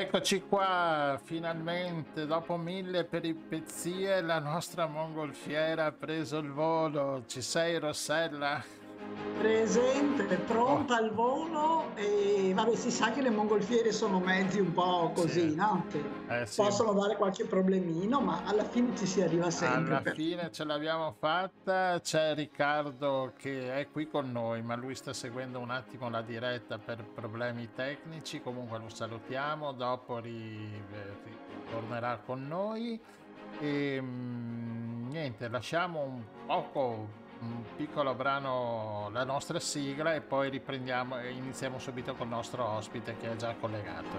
Eccoci qua, finalmente, dopo mille peripezie, la nostra mongolfiera ha preso il volo. Ci sei, Rossella? Presente, pronta al volo e vabbè si sa che le mongolfiere sono mezzi un po' così, Sì. no? Che Eh sì, possono dare qualche problemino, ma alla fine ci si arriva sempre. alla per- fine ce l'abbiamo fatta. C'è Riccardo che è qui con noi, ma lui sta seguendo un attimo la diretta per problemi tecnici. Comunque lo salutiamo, dopo ri- eh, ritornerà con noi. E mm, niente, lasciamo un poco, un piccolo brano, la nostra sigla e poi riprendiamo e iniziamo subito col nostro ospite che è già collegato.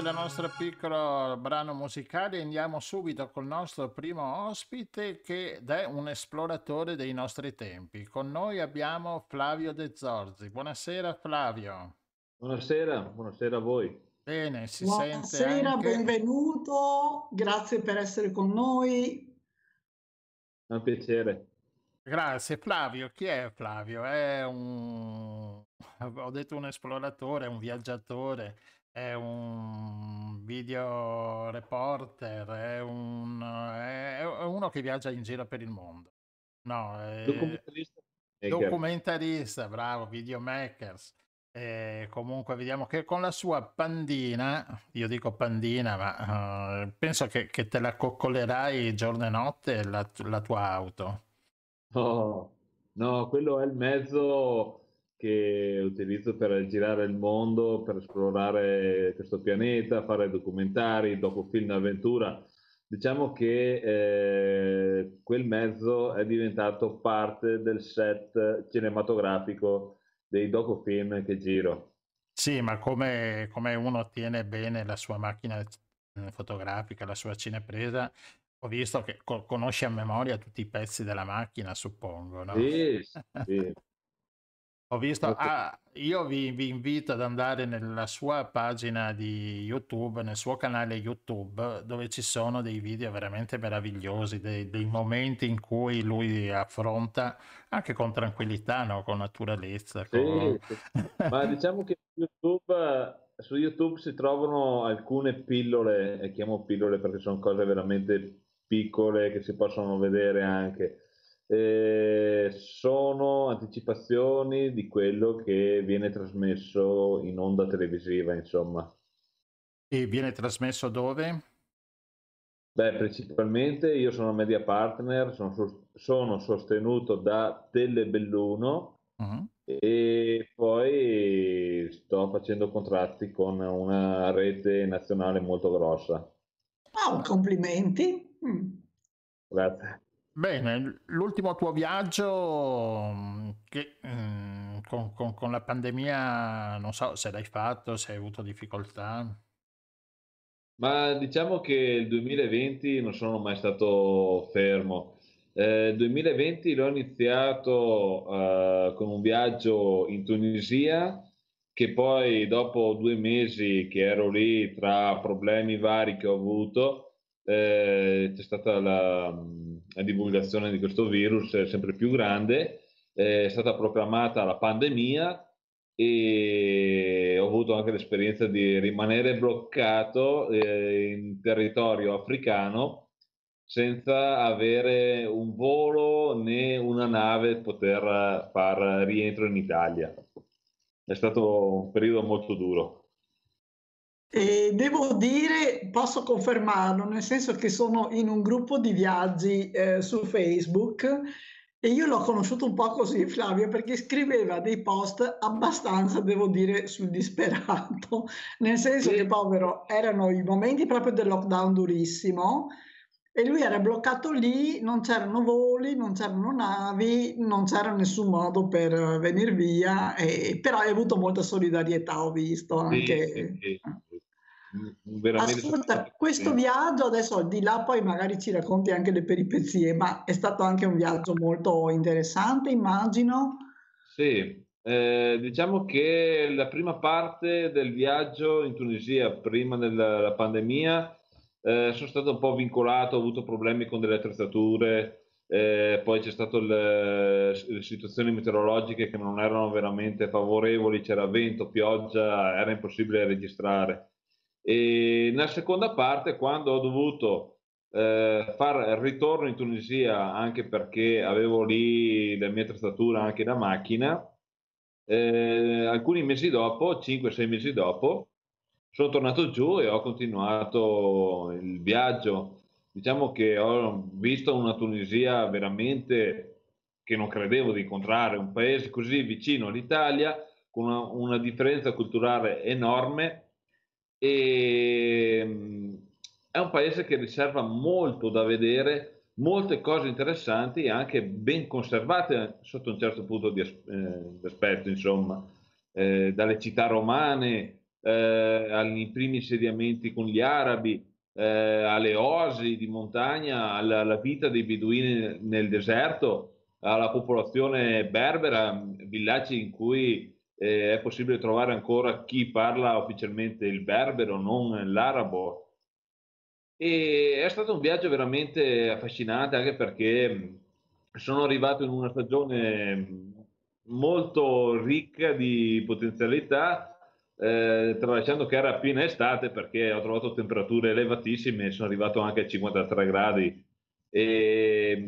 Finisce il nostro piccolo brano musicale e andiamo subito col nostro primo ospite che è un esploratore dei nostri tempi. Con noi abbiamo Flavio De Zorzi. Buonasera Flavio. Buonasera, buonasera a voi. Bene, si Buonasera, sente anche... benvenuto, grazie per essere con noi. È un piacere. Grazie Flavio. Chi è Flavio? È un... Ho detto un esploratore, un viaggiatore, è un video reporter, è, un... è uno che viaggia in giro per il mondo. No, è... Documentarista. Documentarista, bravo, videomakers. E comunque vediamo che con la sua pandina, io dico pandina, ma eh, penso che, che te la coccolerai giorno e notte la, la tua auto. Oh, no, quello è il mezzo che utilizzo per girare il mondo, per esplorare questo pianeta, fare documentari, docufilm d'avventura. Diciamo che eh, quel mezzo è diventato parte del set cinematografico dei docufilm che giro. Sì, ma come, come uno tiene bene la sua macchina eh, fotografica, la sua cinepresa, ho visto che co- conosci a memoria tutti i pezzi della macchina, suppongo, no? Sì, sì. Ho visto, Molto- ah, io vi, vi invito ad andare nella sua pagina di YouTube, nel suo canale YouTube, dove ci sono dei video veramente meravigliosi, dei, dei momenti in cui lui affronta anche con tranquillità, no? Con naturalezza. con- Sì. Ma diciamo che su YouTube, su YouTube si trovano alcune pillole, e chiamo pillole perché sono cose veramente piccole che si possono vedere anche. Eh, sono anticipazioni di quello che viene trasmesso in onda televisiva, insomma. E viene trasmesso dove? Beh, principalmente io sono media partner, sono, sono sostenuto da Telebelluno Mhm. e poi sto facendo contratti con una rete nazionale molto grossa. Ah, complimenti. Mm. Grazie. Bene, l'ultimo tuo viaggio mm, che, mm, con, con- con la pandemia, non so se l'hai fatto, se hai avuto difficoltà. Ma diciamo che il 2020 non sono mai stato fermo. Eh, il 2020 l'ho iniziato eh, con un viaggio in Tunisia, che poi dopo due mesi che ero lì tra problemi vari che ho avuto, eh, c'è stata la, la divulgazione di questo virus eh, sempre più grande, è stata proclamata la pandemia e ho avuto anche l'esperienza di rimanere bloccato eh, in territorio africano senza avere un volo né una nave poter far rientro in Italia. È stato un periodo molto duro. E devo dire, posso confermarlo, nel senso che sono in un gruppo di viaggi eh, su Facebook e io l'ho conosciuto un po' così, Flavio, perché scriveva dei post abbastanza, devo dire, sul disperato, nel senso che, povero, erano i momenti proprio del lockdown durissimo e lui era bloccato lì, non c'erano voli, non c'erano navi, non c'era nessun modo per venire via, e, però hai avuto molta solidarietà, ho visto anche. Sì, sì, sì. Veramente Ascolta, questo viaggio adesso di là poi magari ci racconti anche le peripezie, ma è stato anche un viaggio molto interessante, immagino. Sì, eh, diciamo che la prima parte del viaggio in Tunisia, prima della pandemia, eh, sono stato un po' vincolato, ho avuto problemi con delle attrezzature, eh, poi c'è stato le, le, situazioni meteorologiche che non erano veramente favorevoli, c'era vento, pioggia, era impossibile registrare. E nella seconda parte, quando ho dovuto eh, fare il ritorno in Tunisia, anche perché avevo lì la mia attrezzatura anche da macchina, eh, alcuni mesi dopo, 5-6 mesi dopo, sono tornato giù e ho continuato il viaggio. Diciamo che ho visto una Tunisia veramente che non credevo di incontrare, un paese così vicino all'Italia, con una, una differenza culturale enorme e mm, è un paese che riserva molto da vedere, molte cose interessanti e anche ben conservate sotto un certo punto di eh, aspetto, insomma, eh, dalle città romane eh, ai primi insediamenti con gli arabi, eh, alle oasi di montagna, alla, alla, vita dei beduini nel deserto, alla popolazione berbera, villaggi in cui eh, è possibile trovare ancora chi parla ufficialmente il berbero, non l'arabo. E è stato un viaggio veramente affascinante anche perché sono arrivato in una stagione molto ricca di potenzialità eh, tralasciando che era piena estate perché ho trovato temperature elevatissime, sono arrivato anche a 53 gradi. E,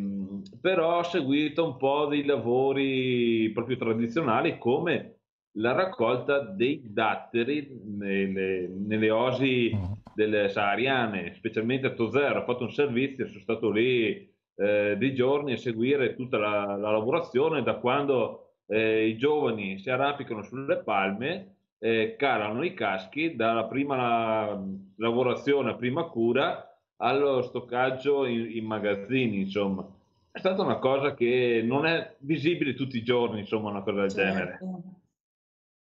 però ho seguito un po' dei lavori proprio tradizionali come la raccolta dei datteri nelle, nelle osi delle sahariane, specialmente a Tozer. Ho fatto un servizio, sono stato lì eh, dei giorni a seguire tutta la, la lavorazione da quando eh, i giovani si arrampicano sulle palme eh, calano i caschi dalla prima lavorazione, prima cura allo stoccaggio in, in, magazzini, insomma. È stata una cosa che non è visibile tutti i giorni, insomma, una cosa del certo. genere.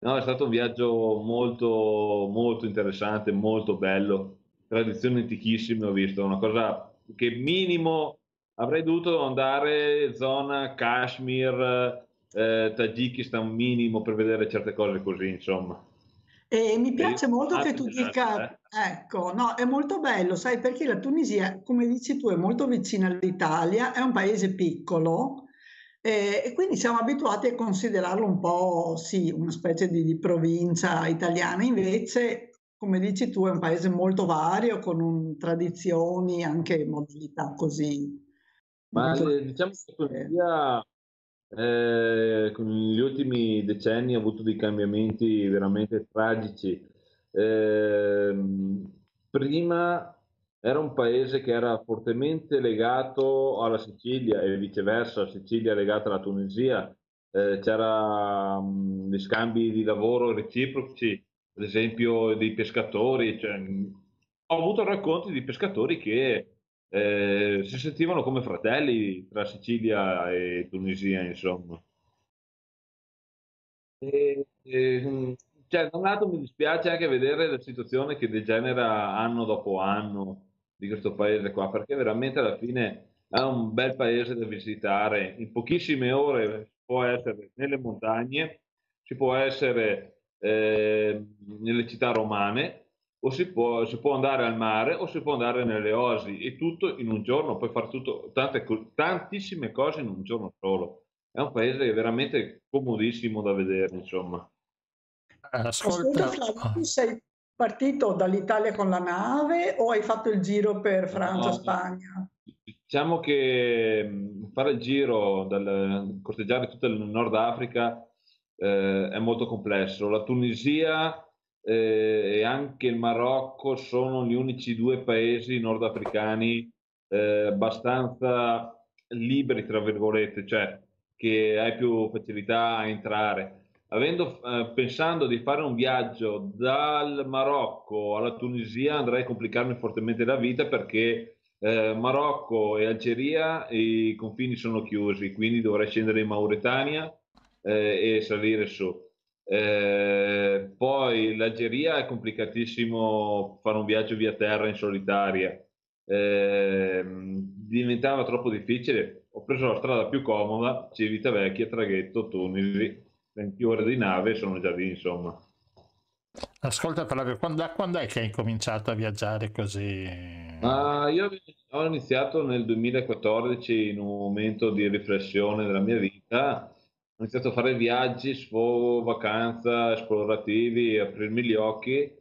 No, è stato un viaggio molto, molto interessante, molto bello. Tradizioni antichissime ho visto, una cosa che minimo avrei dovuto andare zona Kashmir, eh, Tagikistan minimo per vedere certe cose così, insomma. E mi piace molto che tu dica, eh. ecco, no, è molto bello, sai, perché la Tunisia, come dici tu, è molto vicina all'Italia, è un paese piccolo eh, e quindi siamo abituati a considerarlo un po', sì, una specie di, di provincia italiana, invece, come dici tu, è un paese molto vario, con un, tradizioni, anche modalità così. Ma diciamo che la Tunisia eh, con gli ultimi decenni ha avuto dei cambiamenti veramente tragici. Eh, prima era un paese che era fortemente legato alla Sicilia e viceversa, Sicilia legata alla Tunisia, eh, c'erano gli scambi di lavoro reciproci, ad esempio dei pescatori, cioè, ho avuto racconti di pescatori che eh, si sentivano come fratelli tra Sicilia e Tunisia, insomma. E, e, cioè, da un lato mi dispiace anche vedere la situazione che degenera anno dopo anno di questo paese qua, perché veramente alla fine è un bel paese da visitare. In pochissime ore si può essere nelle montagne, si può essere eh, nelle città romane, o si può, si può, andare al mare o si può andare nelle oasi e tutto in un giorno, puoi fare tutto, tante, tantissime cose in un giorno solo. È un paese veramente comodissimo da vedere, insomma. Ascolta, Flavio, tu sei partito dall'Italia con la nave o hai fatto il giro per Francia, no, Spagna? Diciamo che fare il giro, dal, costeggiare tutto il Nord Africa eh, è molto complesso. La Tunisia eh, e anche il Marocco sono gli unici due paesi nordafricani eh, abbastanza liberi, tra virgolette, cioè che hai più facilità a entrare. Avendo, eh, pensando di fare un viaggio dal Marocco alla Tunisia andrei a complicarmi fortemente la vita perché eh, Marocco e Algeria i confini sono chiusi, quindi dovrei scendere in Mauritania eh, e salire su. Eh, poi l'Algeria è complicatissimo fare un viaggio via terra in solitaria. Eh, diventava troppo difficile. Ho preso la strada più comoda, Civitavecchia, traghetto, Tunisi, 20 ore di nave sono già lì, insomma. Ascolta Flavio, quando, quando, è che hai cominciato a viaggiare così? Uh, io ho iniziato nel 2014 in un momento di riflessione della mia vita ho iniziato a fare viaggi, sfogo, vacanza, esplorativi, aprirmi gli occhi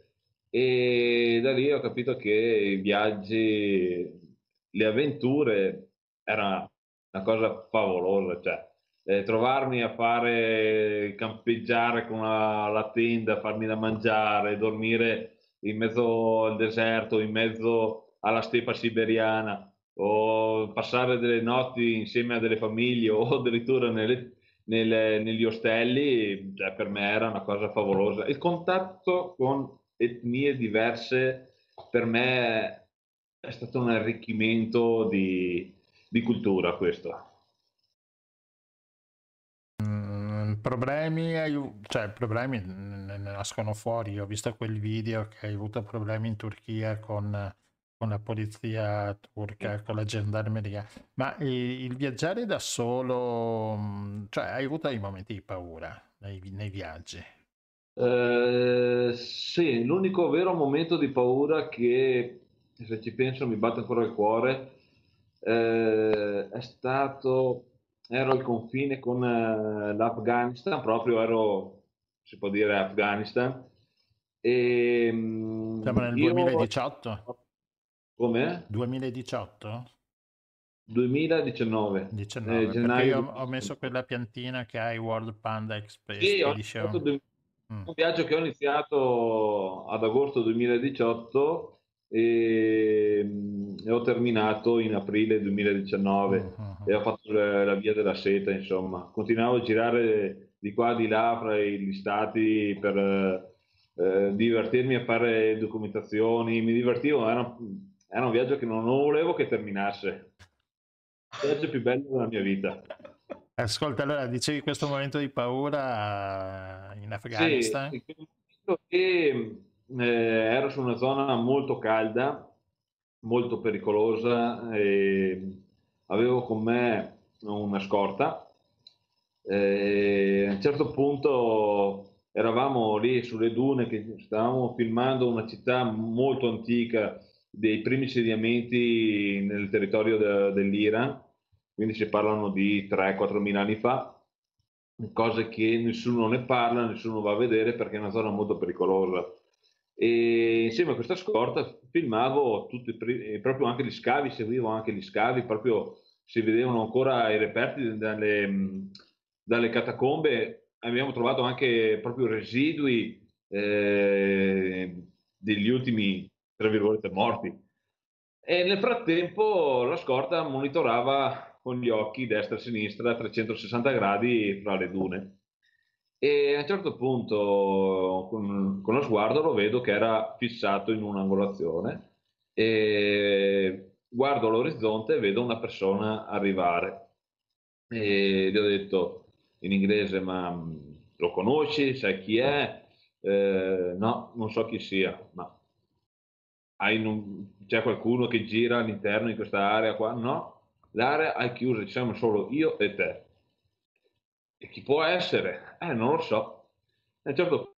e da lì ho capito che i viaggi, le avventure era una cosa favolosa, cioè eh, trovarmi a fare campeggiare con la, la, tenda, farmi da mangiare, dormire in mezzo al deserto, in mezzo alla stepa siberiana o passare delle notti insieme a delle famiglie o addirittura nelle, nelle, negli ostelli, cioè, per me era una cosa favolosa. Il contatto con etnie diverse per me è stato un arricchimento di, di cultura questo. Problemi, cioè problemi ne nascono fuori. Ho visto quel video che hai avuto problemi in Turchia con con la polizia turca, con la gendarmeria, ma il viaggiare da solo, mm, cioè hai avuto dei momenti di paura nei, nei viaggi? Eh, sì, l'unico vero momento di paura che, se ci penso, mi batte ancora il cuore, eh, è stato, ero al confine con eh, l'Afghanistan, proprio ero, si può dire, Afghanistan. E, Siamo nel io, 2018? Come? 2018? 2019. 19, eh, io ho messo quella piantina che hai World Panda Expedition. Sì, ho mm. un viaggio che ho iniziato ad agosto 2018 e, e ho terminato in aprile 2019 uh-huh. e ho fatto la, la, via della seta, insomma. Continuavo a girare di qua di là fra gli stati per eh, divertirmi a fare documentazioni, mi divertivo, era era un viaggio che non volevo che terminasse. Il viaggio più bello della mia vita. Ascolta, allora dicevi questo momento di paura in Afghanistan? Sì, che eh, ero su una zona molto calda, molto pericolosa avevo con me una scorta. E a un certo punto eravamo lì sulle dune che stavamo filmando una città molto antica dei primi insediamenti nel territorio de, dell'Iran, quindi si parlano di 3-4 mila anni fa, cose che nessuno ne parla, nessuno va a vedere perché è una zona molto pericolosa. E insieme a questa scorta filmavo tutti, proprio anche gli scavi, seguivo anche gli scavi, proprio si vedevano ancora i reperti dalle, dalle catacombe, abbiamo trovato anche proprio residui eh, degli ultimi tra virgolette, morti. E nel frattempo la scorta monitorava con gli occhi destra e sinistra a 360 gradi fra le dune. E a un certo punto, con, con lo sguardo, lo vedo che era fissato in un'angolazione e guardo l'orizzonte e vedo una persona arrivare. E gli ho detto in inglese, ma mm, lo conosci? Sai chi è? Eh, no, non so chi sia, ma un, c'è qualcuno che gira all'interno di questa area qua? No, l'area è chiusa, ci siamo solo io e te. E chi può essere? Eh, non lo so. A un certo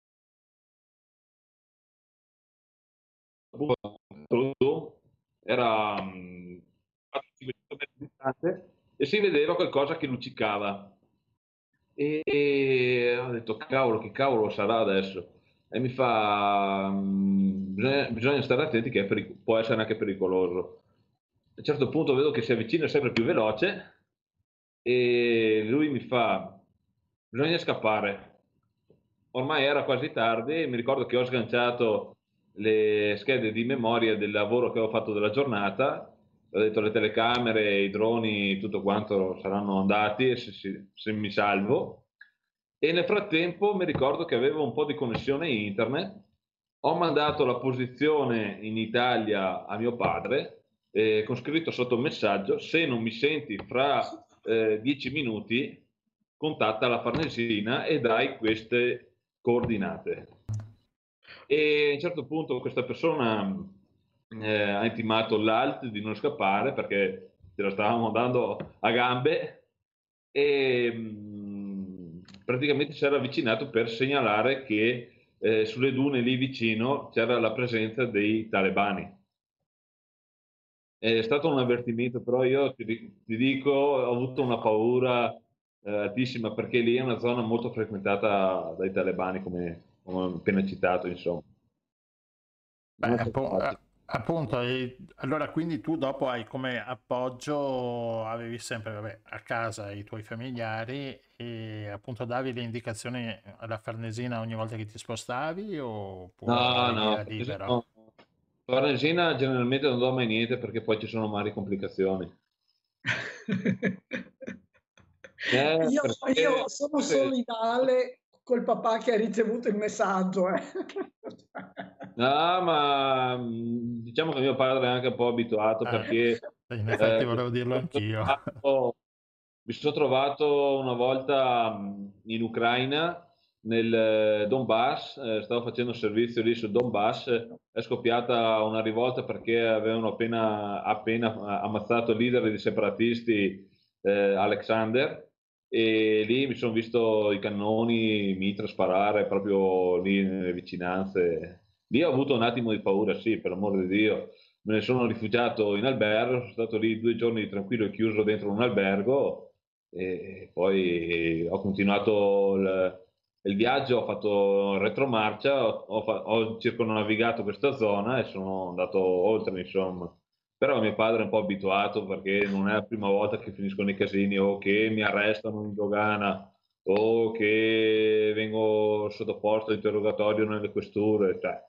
punto era um, e si vedeva qualcosa che luccicava. E, e ho detto, cavolo, che cavolo sarà adesso? E mi fa, bisogna, bisogna stare attenti che peric- può essere anche pericoloso. A un certo punto vedo che si avvicina sempre più veloce e lui mi fa, bisogna scappare. ormai era quasi tardi e mi ricordo che ho sganciato le schede di memoria del lavoro che ho fatto della giornata, ho detto le telecamere, i droni, tutto quanto saranno andati se, se, se mi salvo. E nel frattempo mi ricordo che avevo un po' di connessione internet, ho mandato la posizione in Italia a mio padre eh, con scritto sotto messaggio, se non mi senti fra eh, dieci minuti, contatta la Farnesina e dai queste coordinate. E a un certo punto questa persona eh, ha intimato l'alt di non scappare perché ce la stavamo dando a gambe e mh, praticamente si era avvicinato per segnalare che eh, sulle dune lì vicino c'era la presenza dei talebani. È stato un avvertimento, però io ti, ti dico, ho avuto una paura eh, altissima perché lì è una zona molto frequentata dai talebani, come, come appena citato, insomma. Beh, appunto, appunto, allora quindi tu dopo hai come appoggio, avevi sempre vabbè, a casa i tuoi familiari e appunto davi le indicazioni alla Farnesina ogni volta che ti spostavi oppure no, no, libero? no. Farnesina generalmente non do mai niente perché poi ci sono mari complicazioni. Eh, io, perché... io, sono solidale col papà che ha ricevuto il messaggio. Eh. no, ma mm, diciamo che mio padre è anche un po' abituato eh, perché... In effetti eh, volevo dirlo anch'io. mi sono trovato una volta mm, in Ucraina nel eh, Donbass, eh, stavo facendo servizio lì sul Donbass, è scoppiata una rivolta perché avevano appena, appena ammazzato il leader dei separatisti eh, Alexander e lì mi sono visto i cannoni mitra sparare proprio lì nelle vicinanze. Lì ho avuto un attimo di paura, sì, per l'amore di Dio. Me ne sono rifugiato in albergo, sono stato lì due giorni tranquillo e chiuso dentro un albergo e poi ho continuato il, il viaggio, ho fatto retromarcia, ho, ho, ho circonnavigato questa zona e sono andato oltre, insomma. Però mio padre è un po' abituato perché non è la prima volta che finiscono i casini o che mi arrestano in dogana o che vengo sottoposto a interrogatorio nelle questure. Cioè,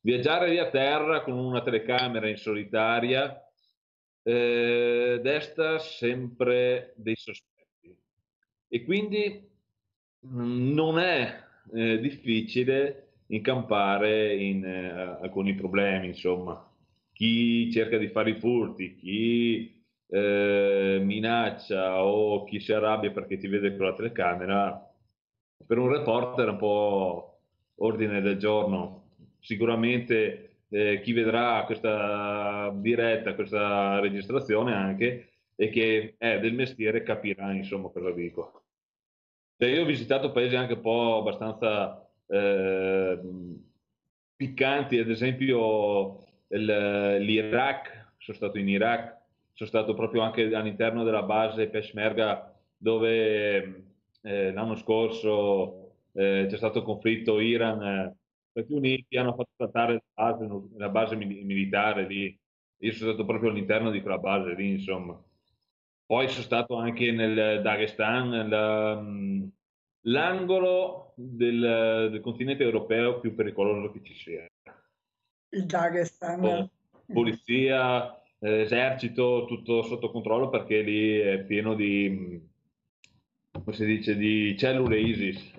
viaggiare via terra con una telecamera in solitaria eh, desta sempre dei sospetti. E quindi mh, non è eh, difficile incampare in eh, alcuni problemi, insomma chi cerca di fare i furti, chi eh, minaccia o chi si arrabbia perché ti vede con la telecamera, per un reporter è un po' ordine del giorno. Sicuramente eh, chi vedrà questa diretta, questa registrazione anche, e che è del mestiere capirà insomma cosa dico. Cioè, io ho visitato paesi anche un po' abbastanza eh, piccanti, ad esempio l'Iraq, sono stato in Iraq, sono stato proprio anche all'interno della base Peshmerga dove eh, l'anno scorso eh, c'è stato il conflitto Iran, eh, Stati Uniti hanno fatto trattare la base, la base militare lì, io sono stato proprio all'interno di quella base lì, insomma. Poi sono stato anche nel Dagestan, mm, l'angolo del, del continente europeo più pericoloso che ci sia il Dagestan. Polizia, eh, esercito, tutto sotto controllo perché lì è pieno di, come si dice, di cellule ISIS.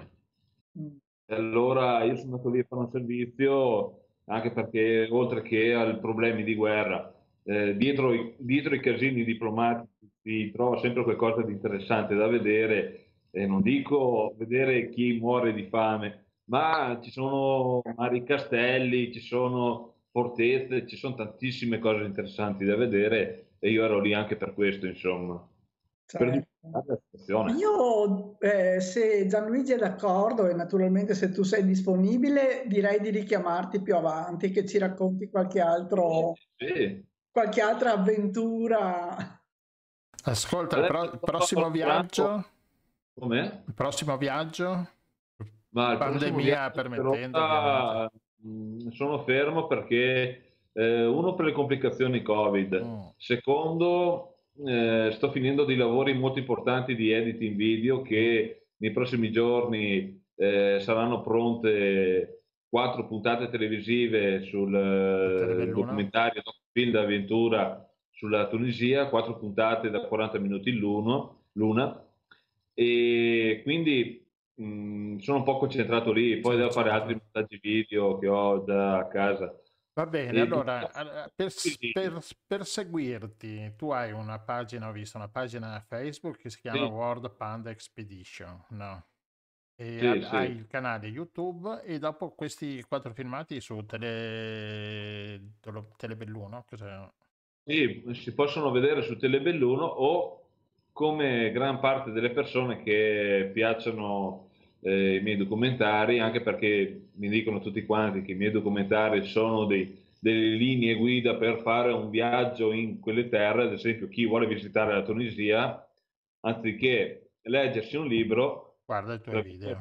Mm. Allora io sono andato lì a fare un servizio anche perché oltre che ai problemi di guerra, eh, dietro, i, dietro, i, casini diplomatici si trova sempre qualcosa di interessante da vedere. E non dico vedere chi muore di fame, ma ci sono vari castelli, ci sono fortezze, ci sono tantissime cose interessanti da vedere e io ero lì anche per questo, insomma. Certo. Io, eh, se Gianluigi è d'accordo e naturalmente se tu sei disponibile, direi di richiamarti più avanti, che ci racconti qualche altro, sì. qualche altra avventura. Ascolta, il, pro- il prossimo viaggio? Com'è? Il prossimo viaggio? Ma pandemia permettendo. Rotta, sono fermo perché eh, uno per le complicazioni Covid, mm. secondo eh, sto finendo dei lavori molto importanti di editing video che nei prossimi giorni eh, saranno pronte quattro puntate televisive sul eh, documentario film d'avventura sulla Tunisia, quattro puntate da 40 minuti l'una e quindi mh, mm, sono un po' concentrato lì, poi devo fare altri montaggi video che ho da a casa. Va bene, e allora per, per, per, seguirti, tu hai una pagina, ho visto una pagina Facebook che si chiama sì. World Panda Expedition, no? E sì, hai sì. il canale YouTube e dopo questi quattro filmati su tele... Telebelluno, cos'è? Sì, si possono vedere su Telebelluno o come gran parte delle persone che piacciono eh, i miei documentari, anche perché mi dicono tutti quanti che i miei documentari sono dei, delle linee guida per fare un viaggio in quelle terre, ad esempio chi vuole visitare la Tunisia, anziché leggersi un libro, guarda i tuoi video.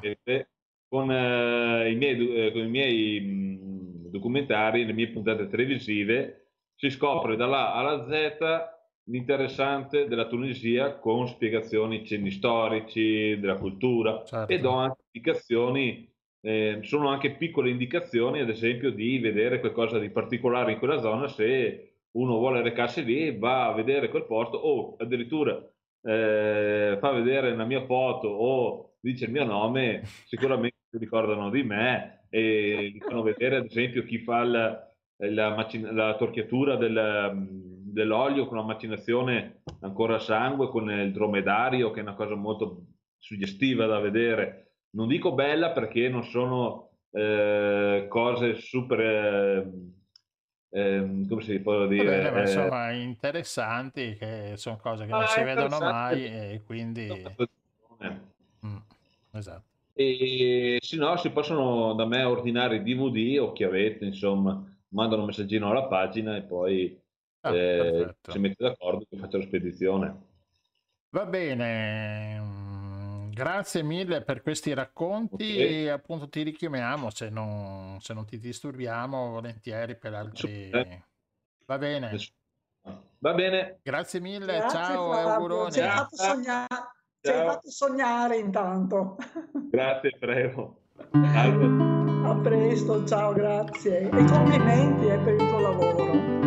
Con, eh, i miei, eh, con i miei mh, documentari, le mie puntate televisive, si scopre dalla A alla Z l'interessante della Tunisia con spiegazioni cenni storici, della cultura certo. e do anche indicazioni, eh, sono anche piccole indicazioni, ad esempio, di vedere qualcosa di particolare in quella zona se uno vuole recarsi lì, va a vedere quel posto o addirittura eh, fa vedere la mia foto o dice il mio nome, sicuramente si ricordano di me e mi fanno vedere ad esempio chi fa la, la, macina, la torchiatura del dell'olio con una macinazione ancora a sangue, con il dromedario, che è una cosa molto suggestiva da vedere. Non dico bella perché non sono eh, cose super... Eh, eh, come si può dire? Bene, ma insomma, interessanti, che sono cose che non si vedono mai e quindi... Mm, esatto. E se no si possono da me ordinare DVD o chiavette, insomma, mandano un messaggino alla pagina e poi Ah, eh, si mette d'accordo che faccia la spedizione. Va bene, grazie mille per questi racconti okay. e appunto ti richiamiamo se non, se non ti disturbiamo volentieri per altri... Va bene. Va bene. Grazie mille, grazie, ciao auguroni. Ci hai fatto, sogna... fatto sognare intanto. Grazie, prego. A presto, ciao, grazie. E complimenti eh, per il tuo lavoro.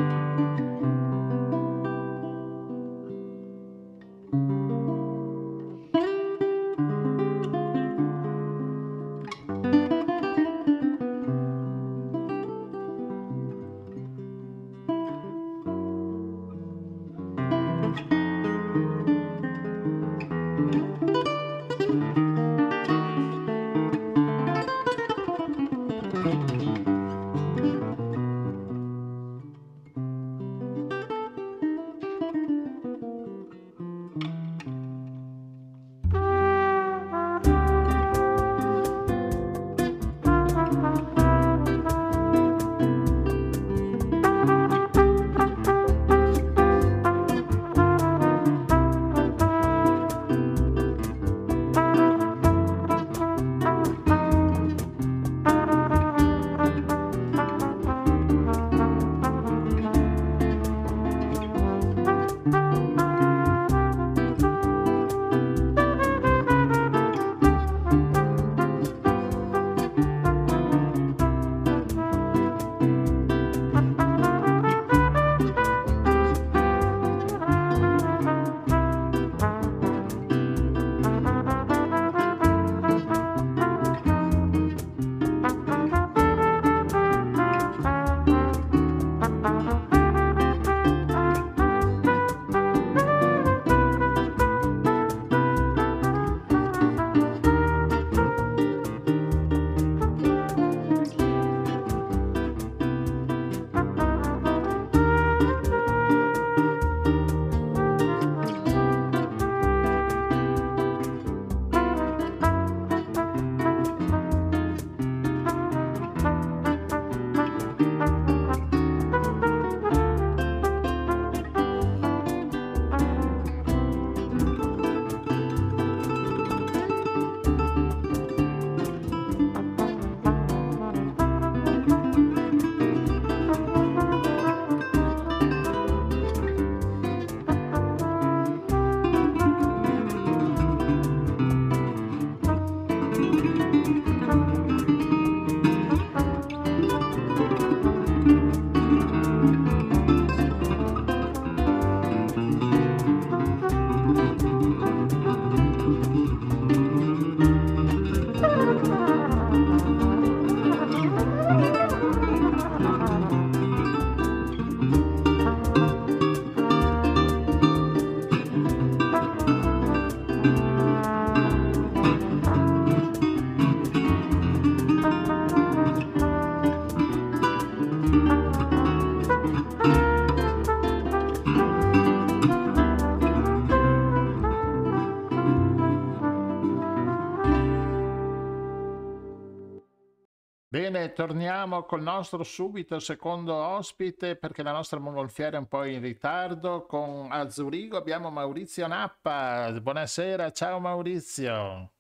Torniamo col nostro subito secondo ospite perché la nostra mongolfiera è un po' in ritardo. Con a Zurigo abbiamo Maurizio Nappa. Buonasera, ciao Maurizio.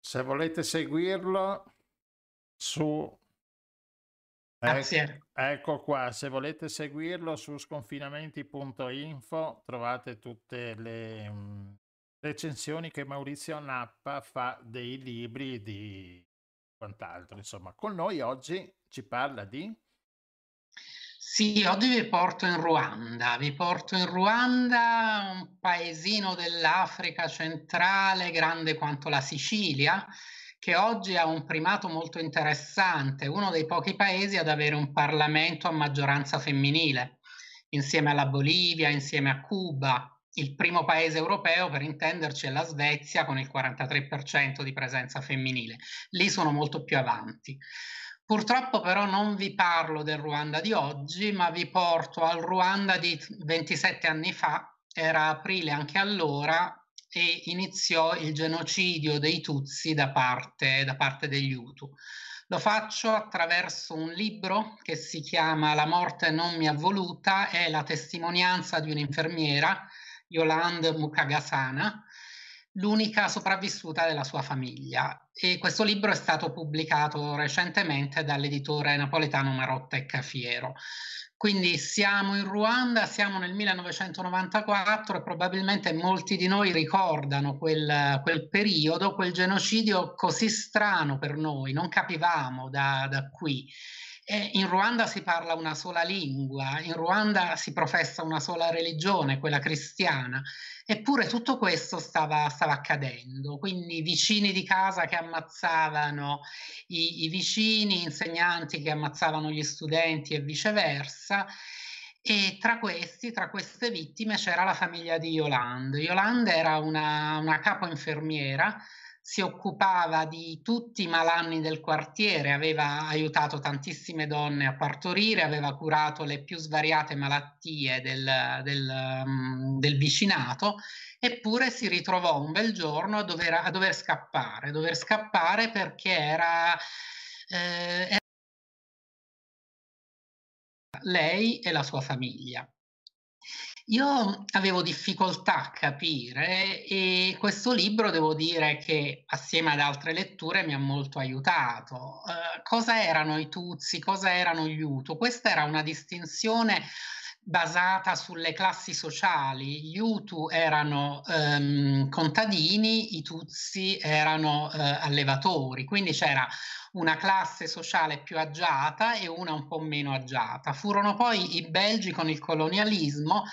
Se volete seguirlo su... Grazie. Ecco qua, se volete seguirlo su sconfinamenti.info trovate tutte le recensioni che Maurizio Nappa fa dei libri di quant'altro. Insomma, con noi oggi ci parla di... Sì, oggi vi porto in Ruanda, vi porto in Ruanda, un paesino dell'Africa centrale, grande quanto la Sicilia, che oggi ha un primato molto interessante, uno dei pochi paesi ad avere un Parlamento a maggioranza femminile, insieme alla Bolivia, insieme a Cuba, il primo paese europeo, per intenderci, è la Svezia con il 43% di presenza femminile. Lì sono molto più avanti. Purtroppo però non vi parlo del Ruanda di oggi, ma vi porto al Ruanda di 27 anni fa, era aprile anche allora, e iniziò il genocidio dei Tutsi da parte, da parte degli Hutu. Lo faccio attraverso un libro che si chiama La morte non mi ha voluta, è la testimonianza di un'infermiera Yolande Mukagasana, l'unica sopravvissuta della sua famiglia. E questo libro è stato pubblicato recentemente dall'editore napoletano Marotta e Cafiero. Quindi siamo in Ruanda, siamo nel 1994 e probabilmente molti di noi ricordano quel, quel periodo, quel genocidio così strano per noi, non capivamo da, da qui. In Ruanda si parla una sola lingua, in Ruanda si professa una sola religione, quella cristiana, eppure tutto questo stava, stava accadendo. Quindi vicini di casa che ammazzavano i, i vicini, insegnanti che ammazzavano gli studenti e viceversa. E tra questi, tra queste vittime, c'era la famiglia di Yolande. Yolande era una, una capo infermiera si occupava di tutti i malanni del quartiere, aveva aiutato tantissime donne a partorire, aveva curato le più svariate malattie del, del, um, del vicinato, eppure si ritrovò un bel giorno a dover, a dover scappare, a dover scappare perché era... Eh, lei e la sua famiglia. Io avevo difficoltà a capire e questo libro devo dire che assieme ad altre letture mi ha molto aiutato. Eh, cosa erano i Tutsi, cosa erano gli Utu? Questa era una distinzione basata sulle classi sociali. Gli Utu erano ehm, contadini, i Tutsi erano eh, allevatori, quindi c'era una classe sociale più agiata e una un po' meno agiata. Furono poi i belgi con il colonialismo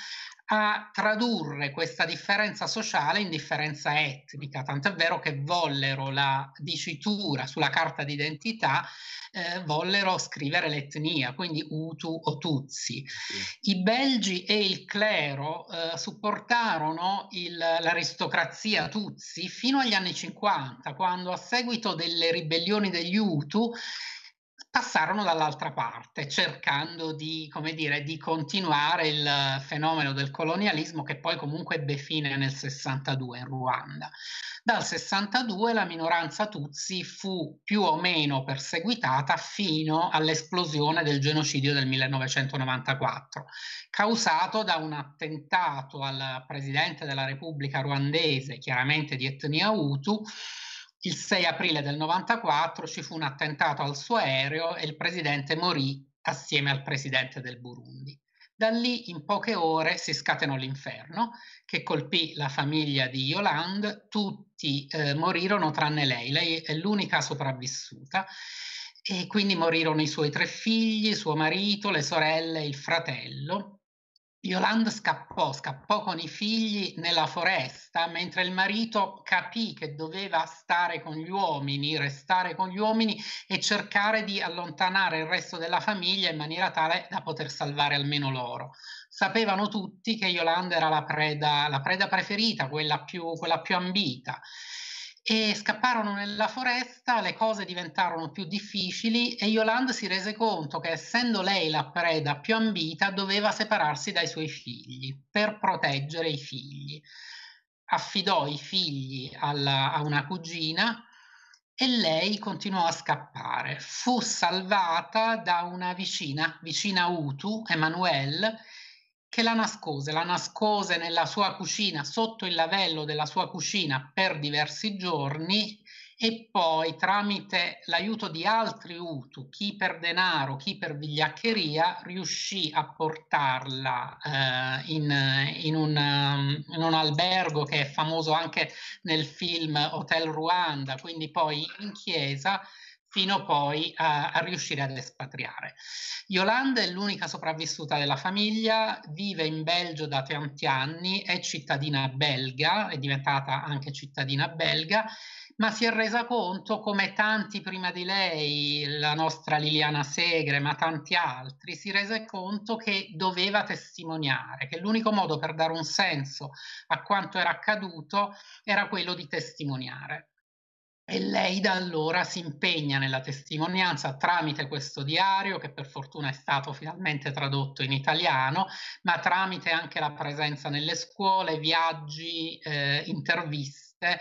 a tradurre questa differenza sociale in differenza etnica, tant'è vero che vollero la dicitura sulla carta d'identità, eh, vollero scrivere l'etnia, quindi Hutu o Tutsi. Sì. I belgi e il clero eh, supportarono il, l'aristocrazia Tutsi fino agli anni 50, quando a seguito delle ribellioni degli Hutu passarono dall'altra parte, cercando di, dire, di continuare il fenomeno del colonialismo che poi comunque ebbe fine nel 62 in Ruanda. Dal 62 la minoranza Tutsi fu più o meno perseguitata fino all'esplosione del genocidio del 1994, causato da un attentato al presidente della Repubblica ruandese, chiaramente di etnia Hutu, il 6 aprile del 94 ci fu un attentato al suo aereo e il presidente morì assieme al presidente del Burundi. Da lì in poche ore si scatenò l'inferno che colpì la famiglia di Yolande, tutti eh, morirono tranne lei, lei è l'unica sopravvissuta. E quindi morirono i suoi tre figli, suo marito, le sorelle, il fratello Yolande scappò, scappò con i figli nella foresta, mentre il marito capì che doveva stare con gli uomini, restare con gli uomini e cercare di allontanare il resto della famiglia in maniera tale da poter salvare almeno loro. Sapevano tutti che Yolande era la preda, la preda preferita, quella più, quella più ambita e scapparono nella foresta, le cose diventarono più difficili e Yolande si rese conto che essendo lei la preda più ambita doveva separarsi dai suoi figli per proteggere i figli. Affidò i figli alla, a una cugina e lei continuò a scappare. Fu salvata da una vicina, vicina Utu, Emanuele, che la nascose, la nascose nella sua cucina, sotto il lavello della sua cucina per diversi giorni e poi tramite l'aiuto di altri Utu, chi per denaro, chi per vigliaccheria, riuscì a portarla eh, in, in, un, um, in, un, albergo che è famoso anche nel film Hotel Ruanda, quindi poi in chiesa fino poi a, a, riuscire ad espatriare. Yolanda è l'unica sopravvissuta della famiglia, vive in Belgio da tanti anni, è cittadina belga, è diventata anche cittadina belga ma si è resa conto come tanti prima di lei, la nostra Liliana Segre, ma tanti altri, si rese conto che doveva testimoniare, che l'unico modo per dare un senso a quanto era accaduto era quello di testimoniare. E lei da allora si impegna nella testimonianza tramite questo diario, che per fortuna è stato finalmente tradotto in italiano, ma tramite anche la presenza nelle scuole, viaggi, eh, interviste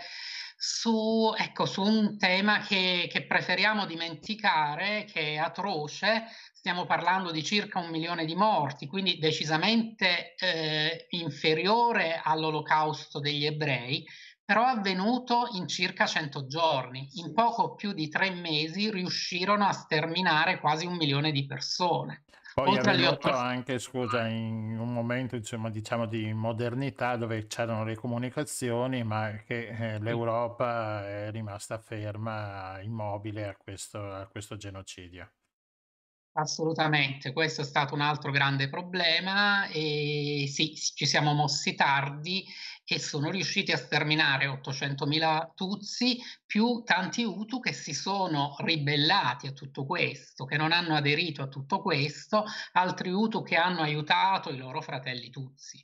su, ecco, su un tema che, che preferiamo dimenticare, che è atroce, stiamo parlando di circa un milione di morti, quindi decisamente eh, inferiore all'olocausto degli ebrei, però avvenuto in circa 100 giorni. In poco più di tre mesi riuscirono a sterminare quasi un milione di persone. Poi Oltre è venuto anche, scusa, in un momento insomma, diciamo di modernità dove c'erano le comunicazioni, ma che eh, l'Europa è rimasta ferma, immobile a questo, a questo genocidio. Assolutamente, questo è stato un altro grande problema e sì, ci siamo mossi tardi e sono riusciti a sterminare 800.000 Tutsi più tanti Hutu che si sono ribellati a tutto questo, che non hanno aderito a tutto questo, altri Hutu che hanno aiutato i loro fratelli Tutsi.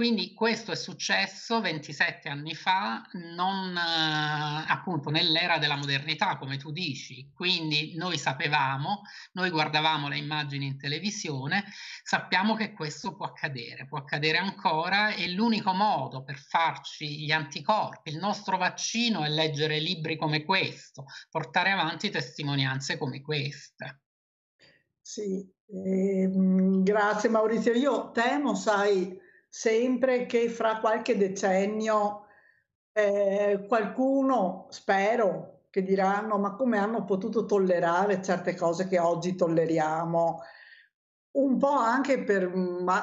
Quindi questo è successo 27 anni fa, non eh, appunto nell'era della modernità, come tu dici. Quindi noi sapevamo, noi guardavamo le immagini in televisione, sappiamo che questo può accadere, può accadere ancora e l'unico modo per farci gli anticorpi, il nostro vaccino è leggere libri come questo, portare avanti testimonianze come queste. Sì, eh, grazie Maurizio. Io temo, sai, sempre che fra qualche decennio eh, qualcuno, spero, che diranno ma come hanno potuto tollerare certe cose che oggi tolleriamo, un po' anche per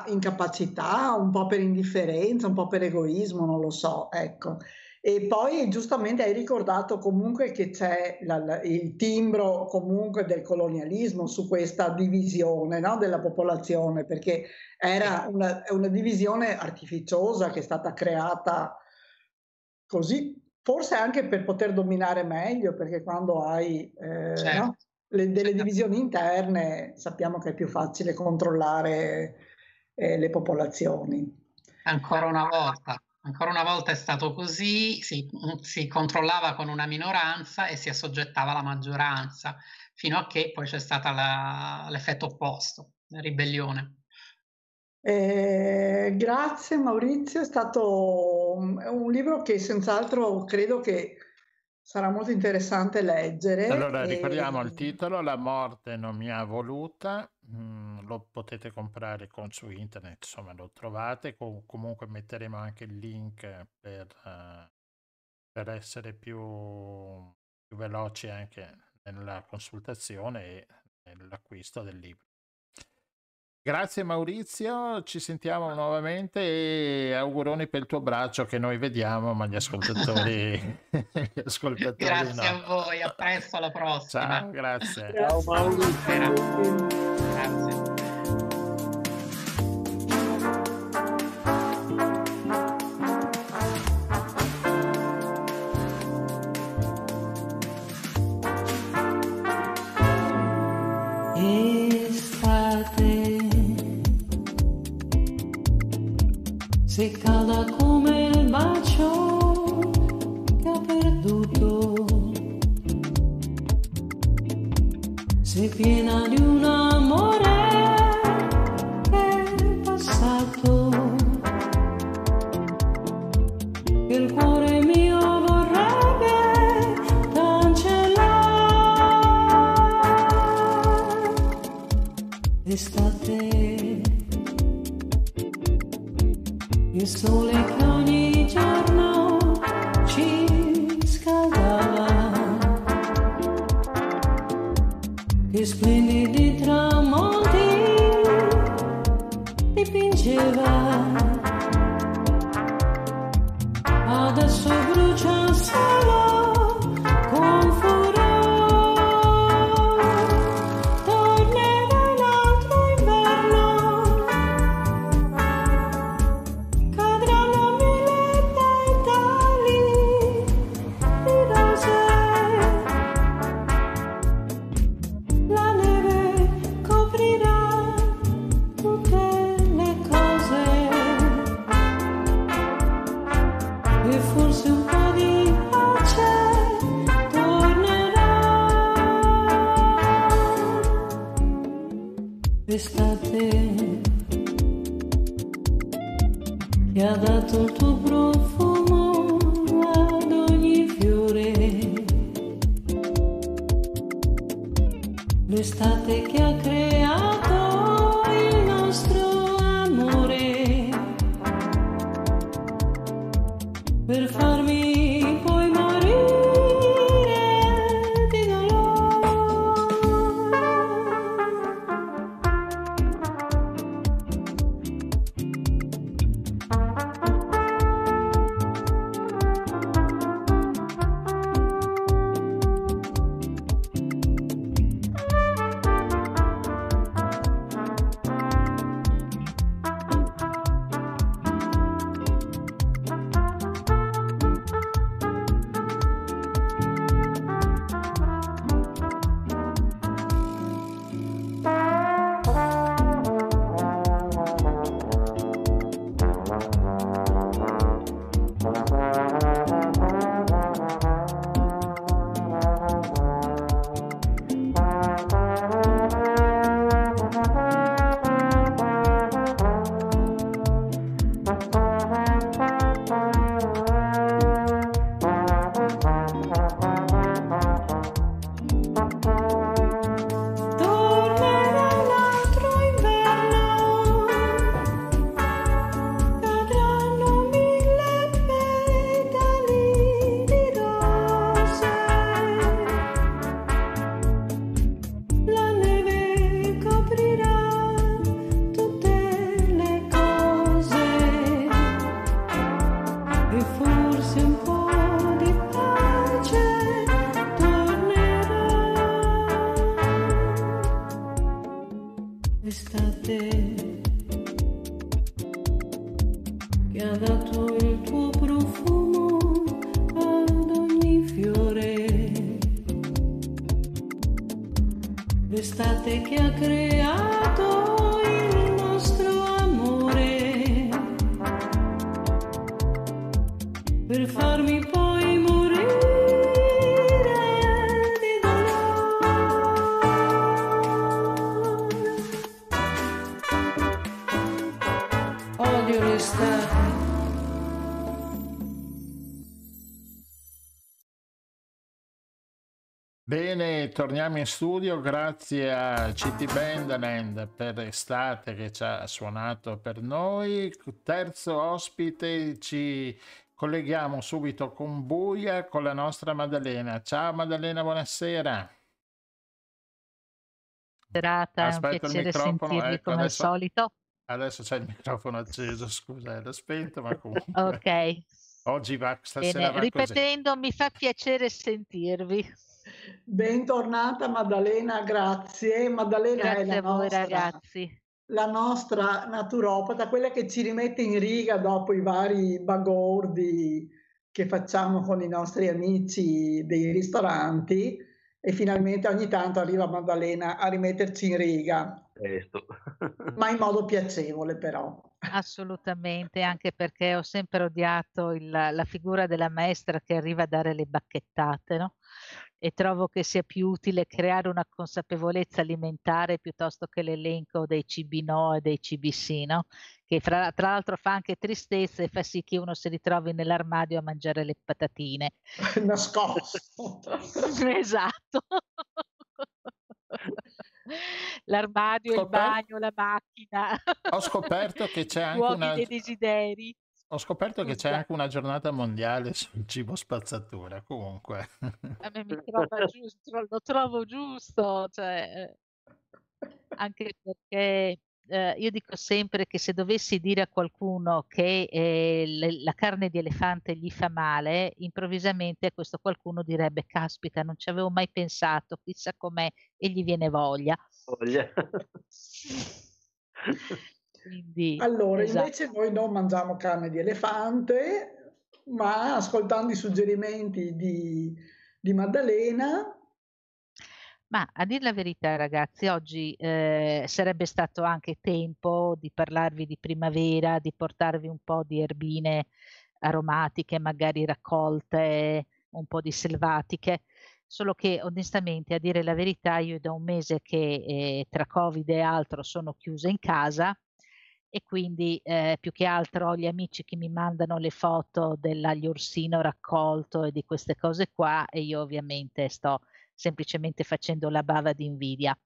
incapacità, un po' per indifferenza, un po' per egoismo, non lo so, ecco. E poi giustamente hai ricordato comunque che c'è la, il timbro comunque del colonialismo su questa divisione no, della popolazione, perché era una, una, divisione artificiosa che è stata creata così, forse anche per poter dominare meglio, perché quando hai eh, certo. no, le, delle certo. divisioni interne sappiamo che è più facile controllare eh, le popolazioni. Ancora una volta. Ancora una volta è stato così, si, si, controllava con una minoranza e si assoggettava alla maggioranza, fino a che poi c'è stato l'effetto opposto, la ribellione. Eh, grazie Maurizio, è stato un, un, libro che senz'altro credo che sarà molto interessante leggere. Allora ricordiamo e... il titolo, La morte non mi ha voluta, Mm, lo potete comprare con, su internet, insomma lo trovate, Com- comunque metteremo anche il link per, uh, per essere più, più veloci anche nella consultazione e nell'acquisto del libro. Grazie Maurizio, ci sentiamo nuovamente e auguroni per il tuo braccio che noi vediamo, ma gli ascoltatori, gli ascoltatori Grazie no. a voi, a presto alla prossima. Ciao, grazie. Ciao Maurizio. Torniamo in studio grazie a CT Bandland per estate che ci ha suonato per noi. Terzo ospite, ci colleghiamo subito con Buia con la nostra Maddalena. Ciao Maddalena, buonasera. serata, Aspetta il piacere microfono, sentirvi ecco, come al adesso, solito. adesso c'è il microfono acceso, scusa, era spento, ma comunque Ok, oggi va, stasera bene, va ripetendo, mi fa piacere sentirvi. Bentornata Maddalena, grazie. Maddalena è Grazie la a voi nostra, ragazzi. la nostra naturopata, quella che ci rimette in riga dopo i vari bagordi che facciamo con i nostri amici dei ristoranti e finalmente ogni tanto arriva Maddalena a rimetterci in riga, ma in modo piacevole però. Assolutamente, anche perché ho sempre odiato il- la figura della maestra che arriva a dare le bacchettate, no? E trovo che sia più utile creare una consapevolezza alimentare piuttosto che l'elenco dei cibi no e dei cibi sì, no? Che fra, tra l'altro fa anche tristezza e fa sì che uno si ritrovi nell'armadio a mangiare le patatine. Nascosto. Esatto. L'armadio, il Scoperto- bagno, la macchina. Ho scoperto che c'è anche Luoghi una... dei desideri. Ho scoperto che c'è anche una giornata mondiale sul cibo spazzatura, comunque. A me mi trova giusto, lo trovo giusto, cioè, eh, anche perché eh, io dico sempre che se dovessi dire a qualcuno che eh, le- la carne di elefante gli fa male, improvvisamente questo qualcuno direbbe, caspita, non ci avevo mai pensato, chissà com'è, e gli viene voglia. Voglia. Quindi, Allora, esatto. invece noi non mangiamo carne di elefante, ma ascoltando i suggerimenti di, di Maddalena, Ma a dir la verità, ragazzi, oggi eh, sarebbe stato anche tempo di parlarvi di primavera, di portarvi un po' di erbine aromatiche, magari raccolte, un po' di selvatiche. Solo che onestamente, a dire la verità, io da un mese che eh, tra Covid e altro sono chiusa in casa e quindi eh, più che altro ho gli amici che mi mandano le foto dell'aglio orsino raccolto e di queste cose qua e io ovviamente sto semplicemente facendo la bava di invidia.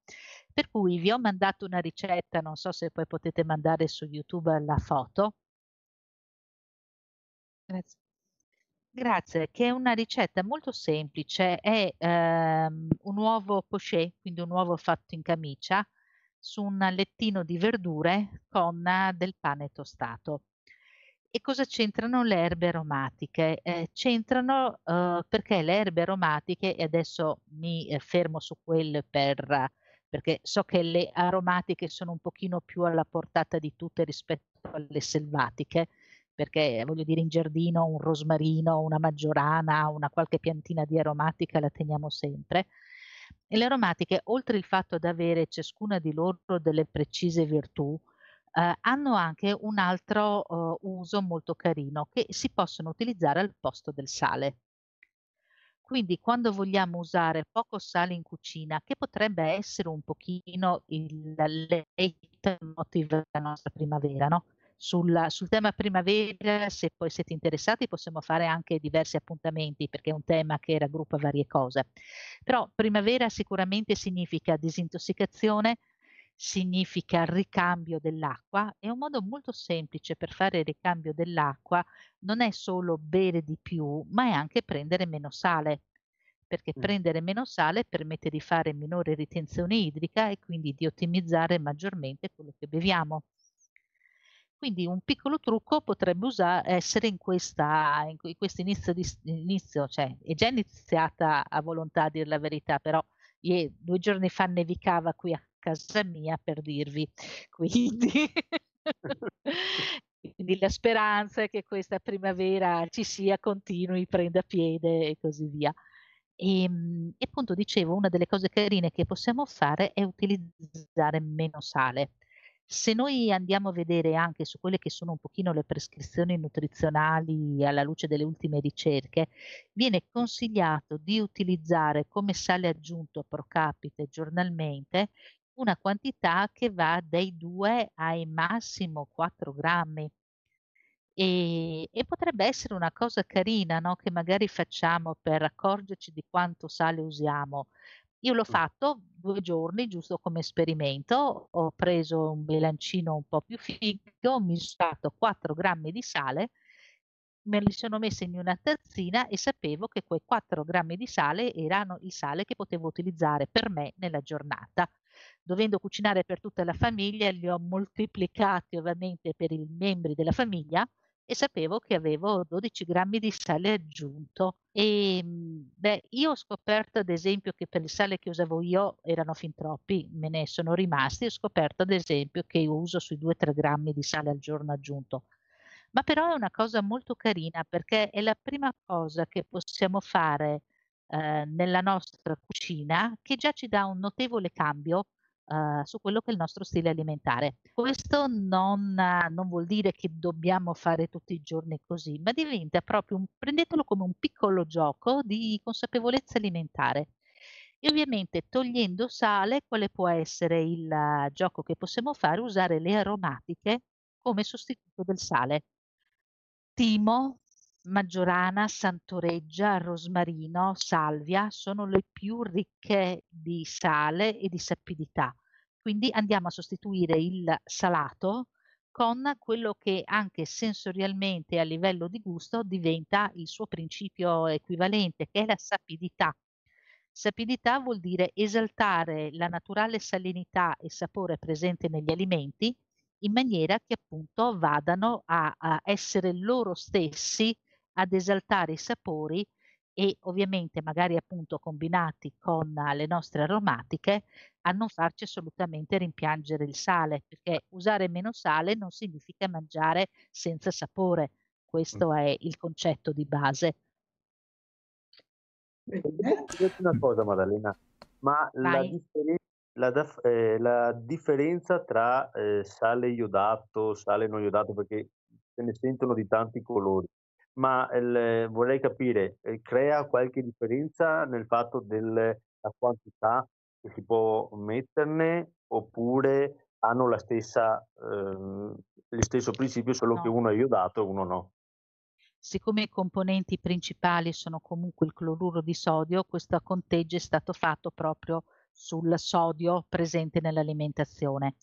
Per cui vi ho mandato una ricetta, non so se poi potete mandare su YouTube la foto. Grazie. Grazie, che è una ricetta molto semplice, è ehm, un uovo poché, quindi un uovo fatto in camicia, su un lettino di verdure con eh, del pane tostato. E cosa c'entrano le erbe aromatiche? Eh, c'entrano eh, perché le erbe aromatiche, e adesso mi eh, fermo su quelle per, perché so che le aromatiche sono un pochino più alla portata di tutte rispetto alle selvatiche, perché voglio dire in giardino un rosmarino, una maggiorana, una qualche piantina di aromatica la teniamo sempre. E le aromatiche, oltre il fatto di avere ciascuna di loro delle precise virtù, eh, hanno anche un altro eh, uso molto carino che si possono utilizzare al posto del sale. Quindi quando vogliamo usare poco sale in cucina, che potrebbe essere un pochino il leitmotiv della nostra primavera, no? Sul, sul tema primavera, se poi siete interessati, possiamo fare anche diversi appuntamenti perché è un tema che raggruppa varie cose. Però primavera sicuramente significa disintossicazione, significa ricambio dell'acqua e un modo molto semplice per fare il ricambio dell'acqua non è solo bere di più, ma è anche prendere meno sale, perché Mm. prendere meno sale permette di fare minore ritenzione idrica e quindi di ottimizzare maggiormente quello che beviamo. Quindi un piccolo trucco potrebbe usa- essere in questa, in que- questo inizio, di, inizio, cioè è già iniziata a volontà a dire la verità, però ie- due giorni fa nevicava qui a casa mia per dirvi, quindi, quindi la speranza è che questa primavera ci sia, continui, prenda piede e così via. E, mm, e appunto dicevo, una delle cose carine che possiamo fare è utilizzare meno sale. Se noi andiamo a vedere anche su quelle che sono un pochino le prescrizioni nutrizionali alla luce delle ultime ricerche, viene consigliato di utilizzare come sale aggiunto pro capite giornalmente una quantità che va dai 2 ai massimo 4 grammi. E, e potrebbe essere una cosa carina, no? Che magari facciamo per accorgerci di quanto sale usiamo. Io l'ho fatto due giorni, giusto come esperimento, ho preso un bilancino un po' più figo, ho misurato 4 grammi di sale, me li sono messi in una tazzina e sapevo che quei 4 grammi di sale erano il sale che potevo utilizzare per me nella giornata. Dovendo cucinare per tutta la famiglia, li ho moltiplicati ovviamente per i membri della famiglia e sapevo che avevo 12 grammi di sale aggiunto. E mh, beh, io ho scoperto ad esempio che per il sale che usavo io erano fin troppi, me ne sono rimasti. Ho scoperto ad esempio che io uso sui 2-3 grammi di sale al giorno aggiunto. Ma però è una cosa molto carina perché è la prima cosa che possiamo fare eh, nella nostra cucina che già ci dà un notevole cambio eh, su quello che è il nostro stile alimentare. Questo non, eh, non vuol dire che dobbiamo fare tutti i giorni così, ma diventa proprio un, prendetelo come un piccolo gioco di consapevolezza alimentare. E ovviamente togliendo sale, quale può essere il eh, gioco che possiamo fare? Usare le aromatiche come sostituto del sale. Timo, maggiorana, santoreggia, rosmarino, salvia sono le più ricche di sale e di sapidità. Quindi andiamo a sostituire il salato con quello che anche sensorialmente a livello di gusto diventa il suo principio equivalente, che è la sapidità. Sapidità vuol dire esaltare la naturale salinità e sapore presente negli alimenti in maniera che appunto vadano a, a essere loro stessi ad esaltare i sapori e ovviamente magari appunto combinati con le nostre aromatiche a non farci assolutamente rimpiangere il sale, perché usare meno sale non significa mangiare senza sapore. Questo è il concetto di base. una cosa Maddalena, ma la, differen- la, daf- eh, la, differenza tra eh, sale iodato, sale non iodato, perché se ne sentono di tanti colori, ma il, vorrei capire, eh, crea qualche differenza nel fatto della quantità che si può metterne oppure hanno la stessa, ehm, lo stesso principio, solo No. che uno è iodato e uno no? Siccome i componenti principali sono comunque il cloruro di sodio, questo conteggio è stato fatto proprio sul sodio presente nell'alimentazione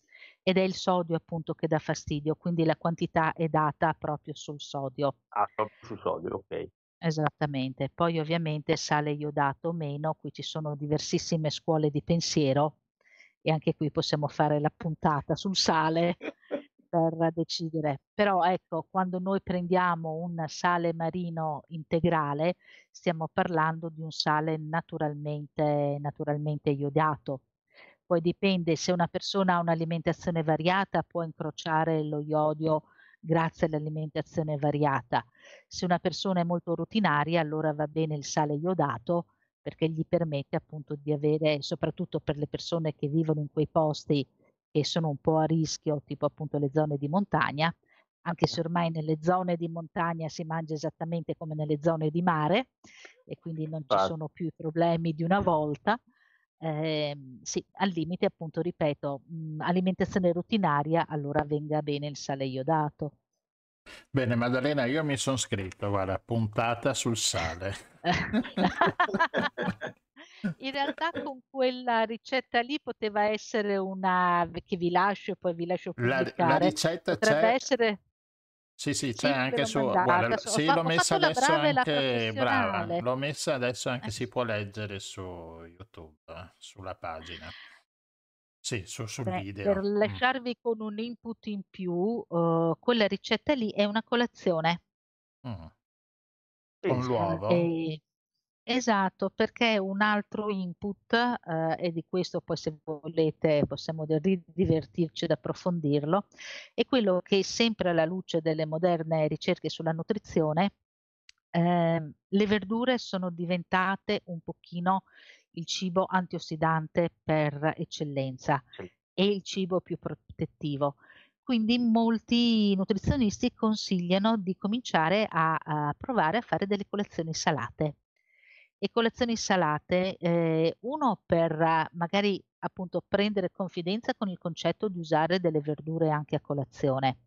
ed è il sodio appunto che dà fastidio, quindi la quantità è data proprio sul sodio. Ah, proprio sul sodio, ok. Esattamente. Poi ovviamente sale iodato o meno, qui ci sono diversissime scuole di pensiero e anche qui possiamo fare la puntata sul sale per decidere. Però ecco, quando noi prendiamo un sale marino integrale, stiamo parlando di un sale naturalmente, naturalmente iodato. Poi dipende se una persona ha un'alimentazione variata, può incrociare lo iodio grazie all'alimentazione variata. Se una persona è molto rutinaria, allora va bene il sale iodato perché gli permette appunto di avere, soprattutto per le persone che vivono in quei posti che sono un po' a rischio, tipo appunto le zone di montagna, anche se ormai nelle zone di montagna si mangia esattamente come nelle zone di mare e quindi non ci sono più i problemi di una volta. Ehm, sì, al limite appunto, ripeto, mh, alimentazione rutinaria, allora venga bene il sale iodato. Bene, Maddalena, io mi sono scritto, guarda, puntata sul sale. In realtà con quella ricetta lì poteva essere una che vi lascio e poi vi lascio La, la pubblicare. ricetta Potrebbe c'è, essere sì, sì, c'è anche su, mandata. guarda, sì, l'ho ho messa adesso anche, brava, l'ho messa adesso anche, Eh. si può leggere su YouTube, sulla pagina. Sì, su- sul Beh, video. per Mm. lasciarvi con un input in più, eh, quella ricetta lì è una colazione. Mm. Con sì. l'uovo? E- esatto, perché un altro input, eh, e di questo poi se volete possiamo di- divertirci ad approfondirlo, è quello che sempre alla luce delle moderne ricerche sulla nutrizione, ehm, le verdure sono diventate un pochino il cibo antiossidante per eccellenza e il cibo più protettivo. Quindi molti nutrizionisti consigliano di cominciare a, a provare a fare delle colazioni salate. E colazioni salate, eh, uno per magari appunto prendere confidenza con il concetto di usare delle verdure anche a colazione.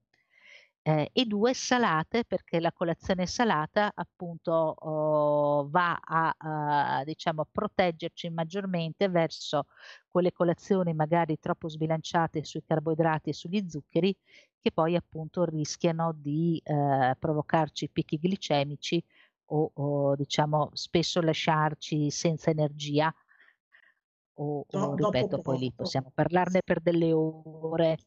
Eh, e due salate perché la colazione salata appunto oh, va a, a, diciamo proteggerci maggiormente verso quelle colazioni magari troppo sbilanciate sui carboidrati e sugli zuccheri che poi appunto rischiano di eh, provocarci picchi glicemici o, o diciamo spesso lasciarci senza energia o, Do- o ripeto poi lì possiamo parlarne per delle ore.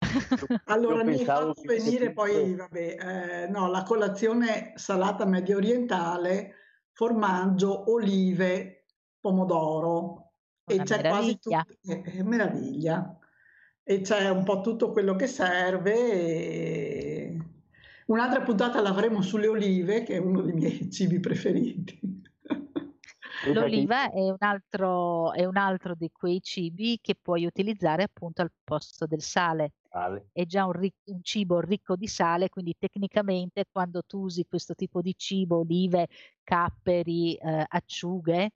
Allora mi hai fatto venire poi, vabbè, eh, no, la colazione salata medio orientale, formaggio, olive, pomodoro e Una c'è quasi meraviglia. tutto, eh, eh, meraviglia. E c'è un po' tutto quello che serve. e- Un'altra puntata l'avremo sulle olive, che è uno dei miei cibi preferiti. L'oliva è un altro, è un altro di quei cibi che puoi utilizzare appunto al posto del sale. sale. È già un, ric- un cibo ricco di sale, quindi tecnicamente quando tu usi questo tipo di cibo, olive, capperi, eh, acciughe,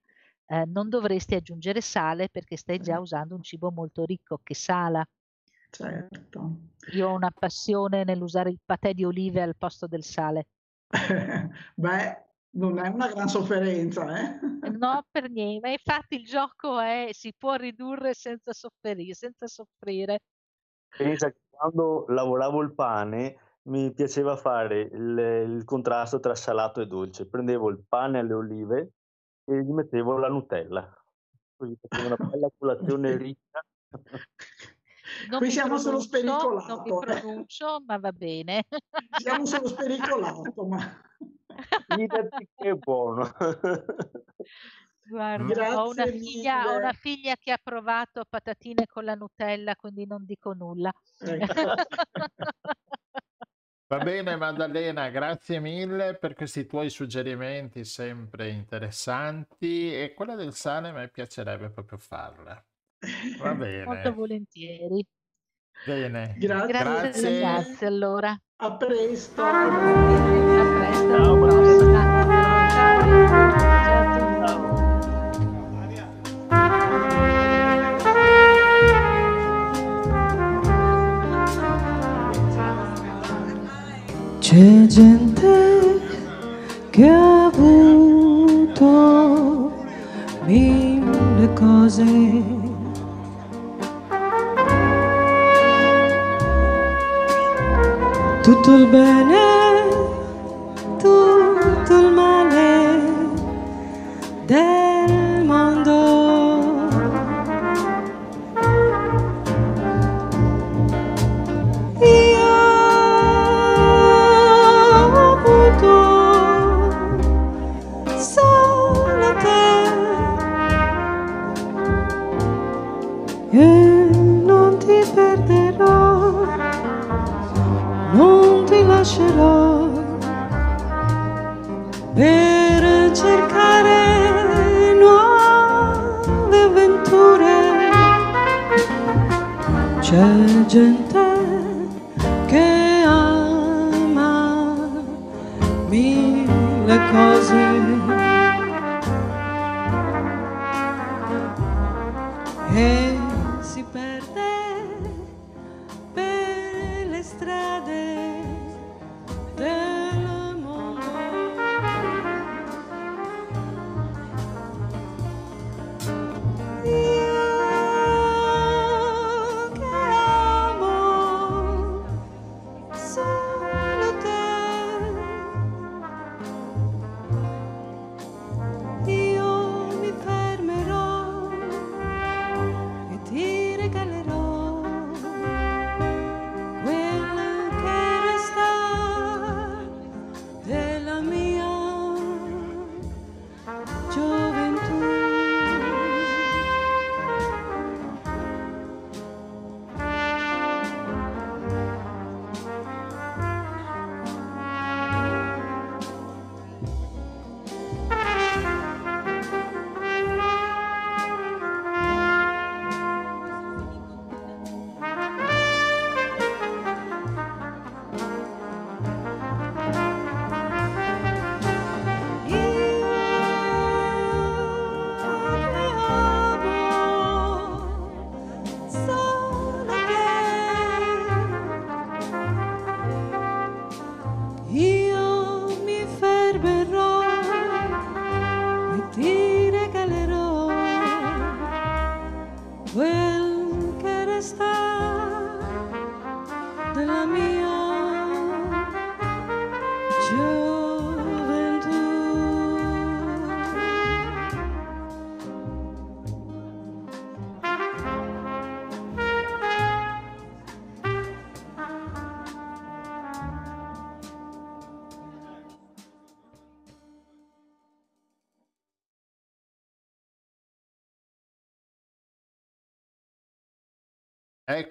eh, non dovresti aggiungere sale perché stai già usando un cibo molto ricco che sala. Certo. Io ho una passione nell'usare il patè di olive al posto del sale. Beh, non è una gran sofferenza, eh? No, per niente. Infatti il gioco è si può ridurre senza sofferire, senza soffrire. Pensa che quando lavoravo il pane mi piaceva fare il, il contrasto tra salato e dolce. Prendevo il pane alle olive e gli mettevo la Nutella. Così facevo una bella colazione ricca. Non Qui siamo sullo spericolato. Non mi eh. pronuncio, ma va bene. Siamo sullo spericolato, ma... Fidati che è buono. Guarda, ho una, figlia, ho una, figlia, che ha provato patatine con la Nutella, quindi non dico nulla. Ecco. Va bene Maddalena, grazie mille per questi tuoi suggerimenti sempre interessanti e quella del sale a me piacerebbe proprio farla. Va bene. Molto volentieri. Bene. Grazie. Grazie, grazie allora. A presto. A presto. Ciao, prossima. C'è gente che ha avuto mille cose tutto il bene, tutto il male C'è gente che ama mille cose.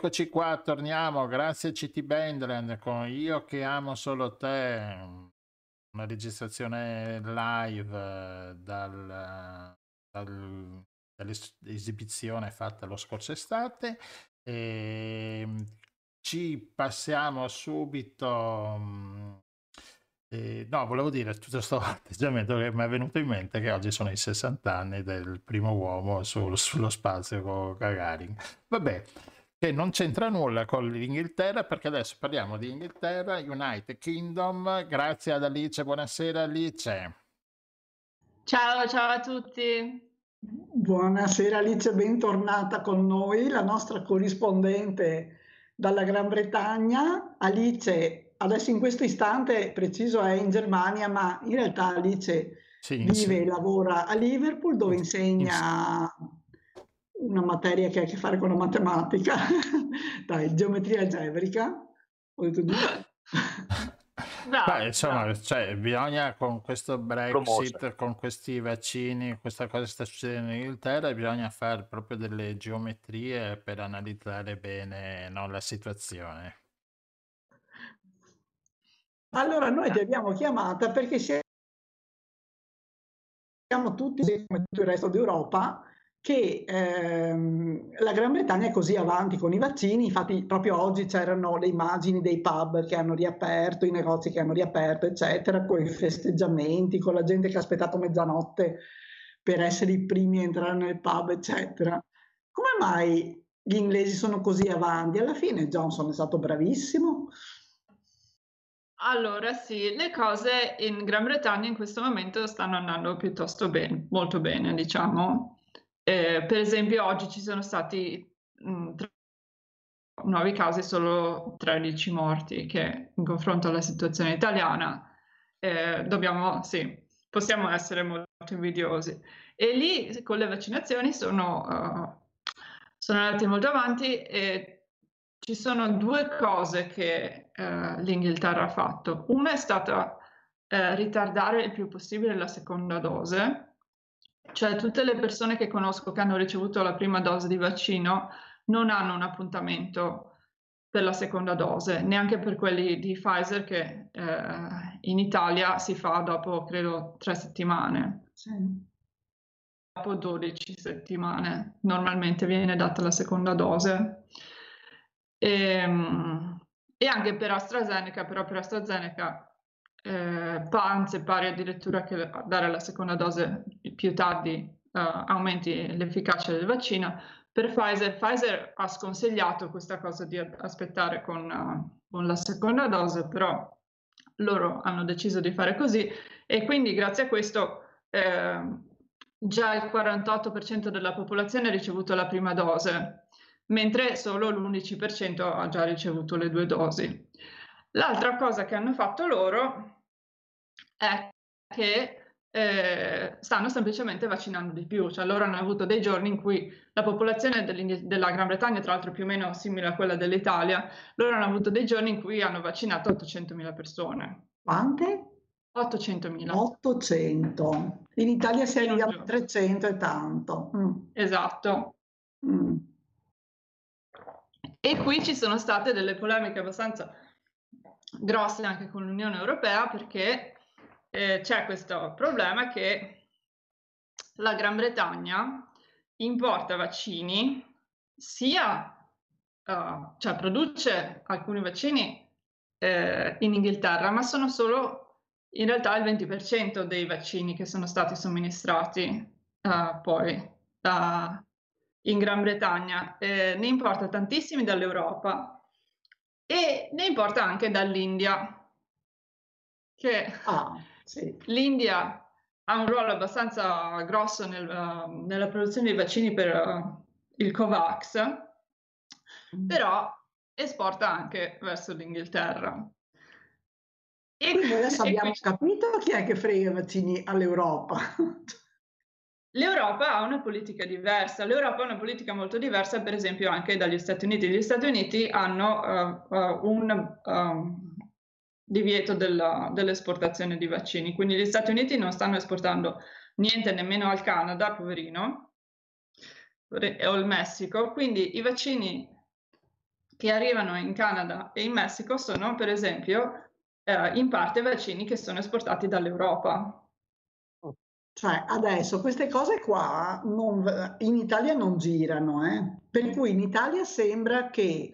Eccoci qua, torniamo. Grazie CT Bandland con Io che amo solo te, una registrazione live eh, dal, dal- dall'esibizione fatta lo scorso estate. E ci passiamo subito. mm, eh, no, volevo dire tutto questo atteggiamento che mi è venuto in mente che oggi sono i 60 anni del primo uomo sul- sullo spazio con Gagarin. Vabbè, che non c'entra nulla con l'Inghilterra perché adesso parliamo di Inghilterra, United Kingdom, grazie ad Alice, buonasera Alice. Ciao, ciao a tutti. Buonasera Alice, bentornata con noi, la nostra corrispondente dalla Gran Bretagna. Alice, adesso in questo istante preciso è in Germania, ma in realtà Alice sì, vive sì. e lavora a Liverpool dove insegna una materia che ha a che fare con la matematica, dai, geometria algebrica. Ho detto giusto. No, Beh, insomma, no. cioè, bisogna con questo Brexit, Promosa. con questi vaccini, questa cosa che sta succedendo in Inghilterra, bisogna fare proprio delle geometrie per analizzare bene no, la situazione. Allora, noi ti abbiamo chiamata perché siamo tutti, come tutto il resto d'Europa, che ehm, la Gran Bretagna è così avanti con i vaccini, infatti proprio oggi c'erano le immagini dei pub che hanno riaperto, i negozi che hanno riaperto, eccetera, con i festeggiamenti, con la gente che ha aspettato mezzanotte per essere i primi a entrare nel pub, eccetera. Come mai gli inglesi sono così avanti? Alla fine Johnson è stato bravissimo. Allora sì, le cose in Gran Bretagna in questo momento stanno andando piuttosto bene, molto bene, diciamo. Eh, per esempio oggi ci sono stati mh, mm, tre nuovi casi, solo 13 morti, che in confronto alla situazione italiana eh, dobbiamo, sì, possiamo essere molto invidiosi. E lì con le vaccinazioni sono, uh, sono andati molto avanti e ci sono due cose che uh, l'Inghilterra ha fatto. Una è stata uh, ritardare il più possibile la seconda dose, cioè tutte le persone che conosco che hanno ricevuto la prima dose di vaccino non hanno un appuntamento per la seconda dose, neanche per quelli di Pfizer che eh, in Italia si fa dopo, credo, tre settimane. Sì. Dopo 12 settimane normalmente viene data la seconda dose. E, ehm, e anche per AstraZeneca, però per AstraZeneca eh, anzi pare addirittura che dare la seconda dose più tardi uh, aumenti l'efficacia del vaccino. Per Pfizer, Pfizer ha sconsigliato questa cosa di aspettare con, uh, con la seconda dose, però loro hanno deciso di fare così e quindi grazie a questo eh, già il 48% della popolazione ha ricevuto la prima dose, mentre solo l'11% ha già ricevuto le due dosi. L'altra cosa che hanno fatto loro è che eh, stanno semplicemente vaccinando di più, cioè loro hanno avuto dei giorni in cui la popolazione della Gran Bretagna, tra l'altro più o meno simile a quella dell'Italia, loro hanno avuto dei giorni in cui hanno vaccinato 800.000 persone. Quante? 800.000. 800. In Italia si arriva a 300 e tanto. Mm. Esatto. Mm. E qui ci sono state delle polemiche abbastanza grosse anche con l'Unione Europea perché eh, c'è questo problema che la Gran Bretagna importa vaccini sia, uh, cioè produce alcuni vaccini eh, in Inghilterra, ma sono solo in realtà il 20% dei vaccini che sono stati somministrati uh, poi uh, in Gran Bretagna. Eh, ne importa tantissimi dall'Europa e ne importa anche dall'India, che ah, sì. l'India ha un ruolo abbastanza grosso nel, uh, nella produzione di vaccini per uh, il COVAX, mm. però esporta anche verso l'Inghilterra. E quindi adesso abbiamo quindi... capito chi è che frega i vaccini all'Europa. L'Europa ha una politica diversa, l'Europa ha una politica molto diversa per esempio anche dagli Stati Uniti. Gli Stati Uniti hanno uh, uh, un um, divieto della, dell'esportazione di vaccini, quindi gli Stati Uniti non stanno esportando niente nemmeno al Canada, poverino, o il Messico, quindi i vaccini che arrivano in Canada e in Messico sono per esempio uh, in parte vaccini che sono esportati dall'Europa. Cioè, adesso queste cose qua non, in Italia non girano, eh? per cui in Italia sembra che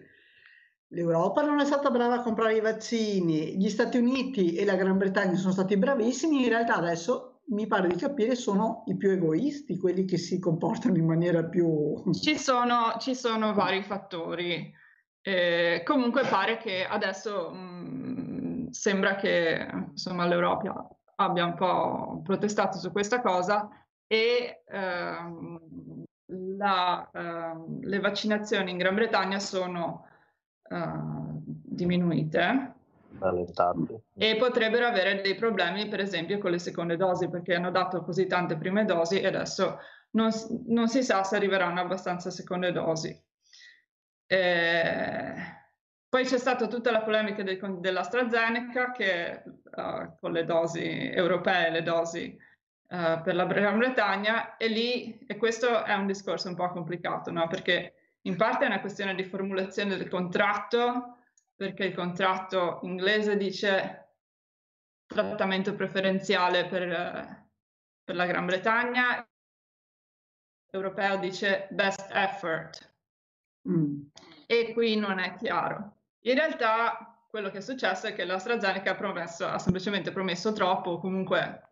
l'Europa non è stata brava a comprare i vaccini, gli Stati Uniti e la Gran Bretagna sono stati bravissimi, in realtà adesso mi pare di capire sono i più egoisti, quelli che si comportano in maniera più... Ci sono, ci sono vari fattori. Eh, comunque pare che adesso mh, mm, sembra che insomma, l'Europa abbia un po' protestato su questa cosa e ehm, la, ehm, le vaccinazioni in Gran Bretagna sono eh, diminuite e potrebbero avere dei problemi per esempio con le seconde dosi perché hanno dato così tante prime dosi e adesso non, non si sa se arriveranno abbastanza seconde dosi. Eh, poi c'è stata tutta la polemica del, dell'AstraZeneca che uh, con le dosi europee, le dosi uh, per la Gran Bretagna, e lì, e questo è un discorso un po' complicato, no? perché in parte è una questione di formulazione del contratto, perché il contratto inglese dice trattamento preferenziale per, per la Gran Bretagna, europeo dice best effort. Mm. E qui non è chiaro. In realtà quello che è successo è che l'AstraZeneca ha, promesso, ha semplicemente promesso troppo, comunque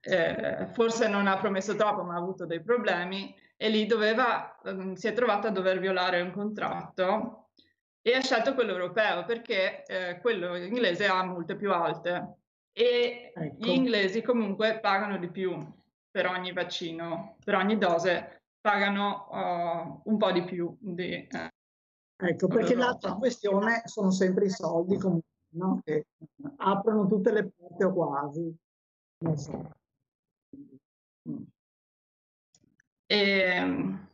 eh, forse non ha promesso troppo ma ha avuto dei problemi e lì doveva, um, si è trovata a dover violare un contratto e ha scelto quello europeo perché eh, quello inglese ha multe più alte e ecco. gli inglesi comunque pagano di più per ogni vaccino, per ogni dose pagano uh, un po' di più di, eh, ecco perché l'altra questione sono sempre i soldi comunque no? che aprono tutte le porte o quasi non so. e, ehm,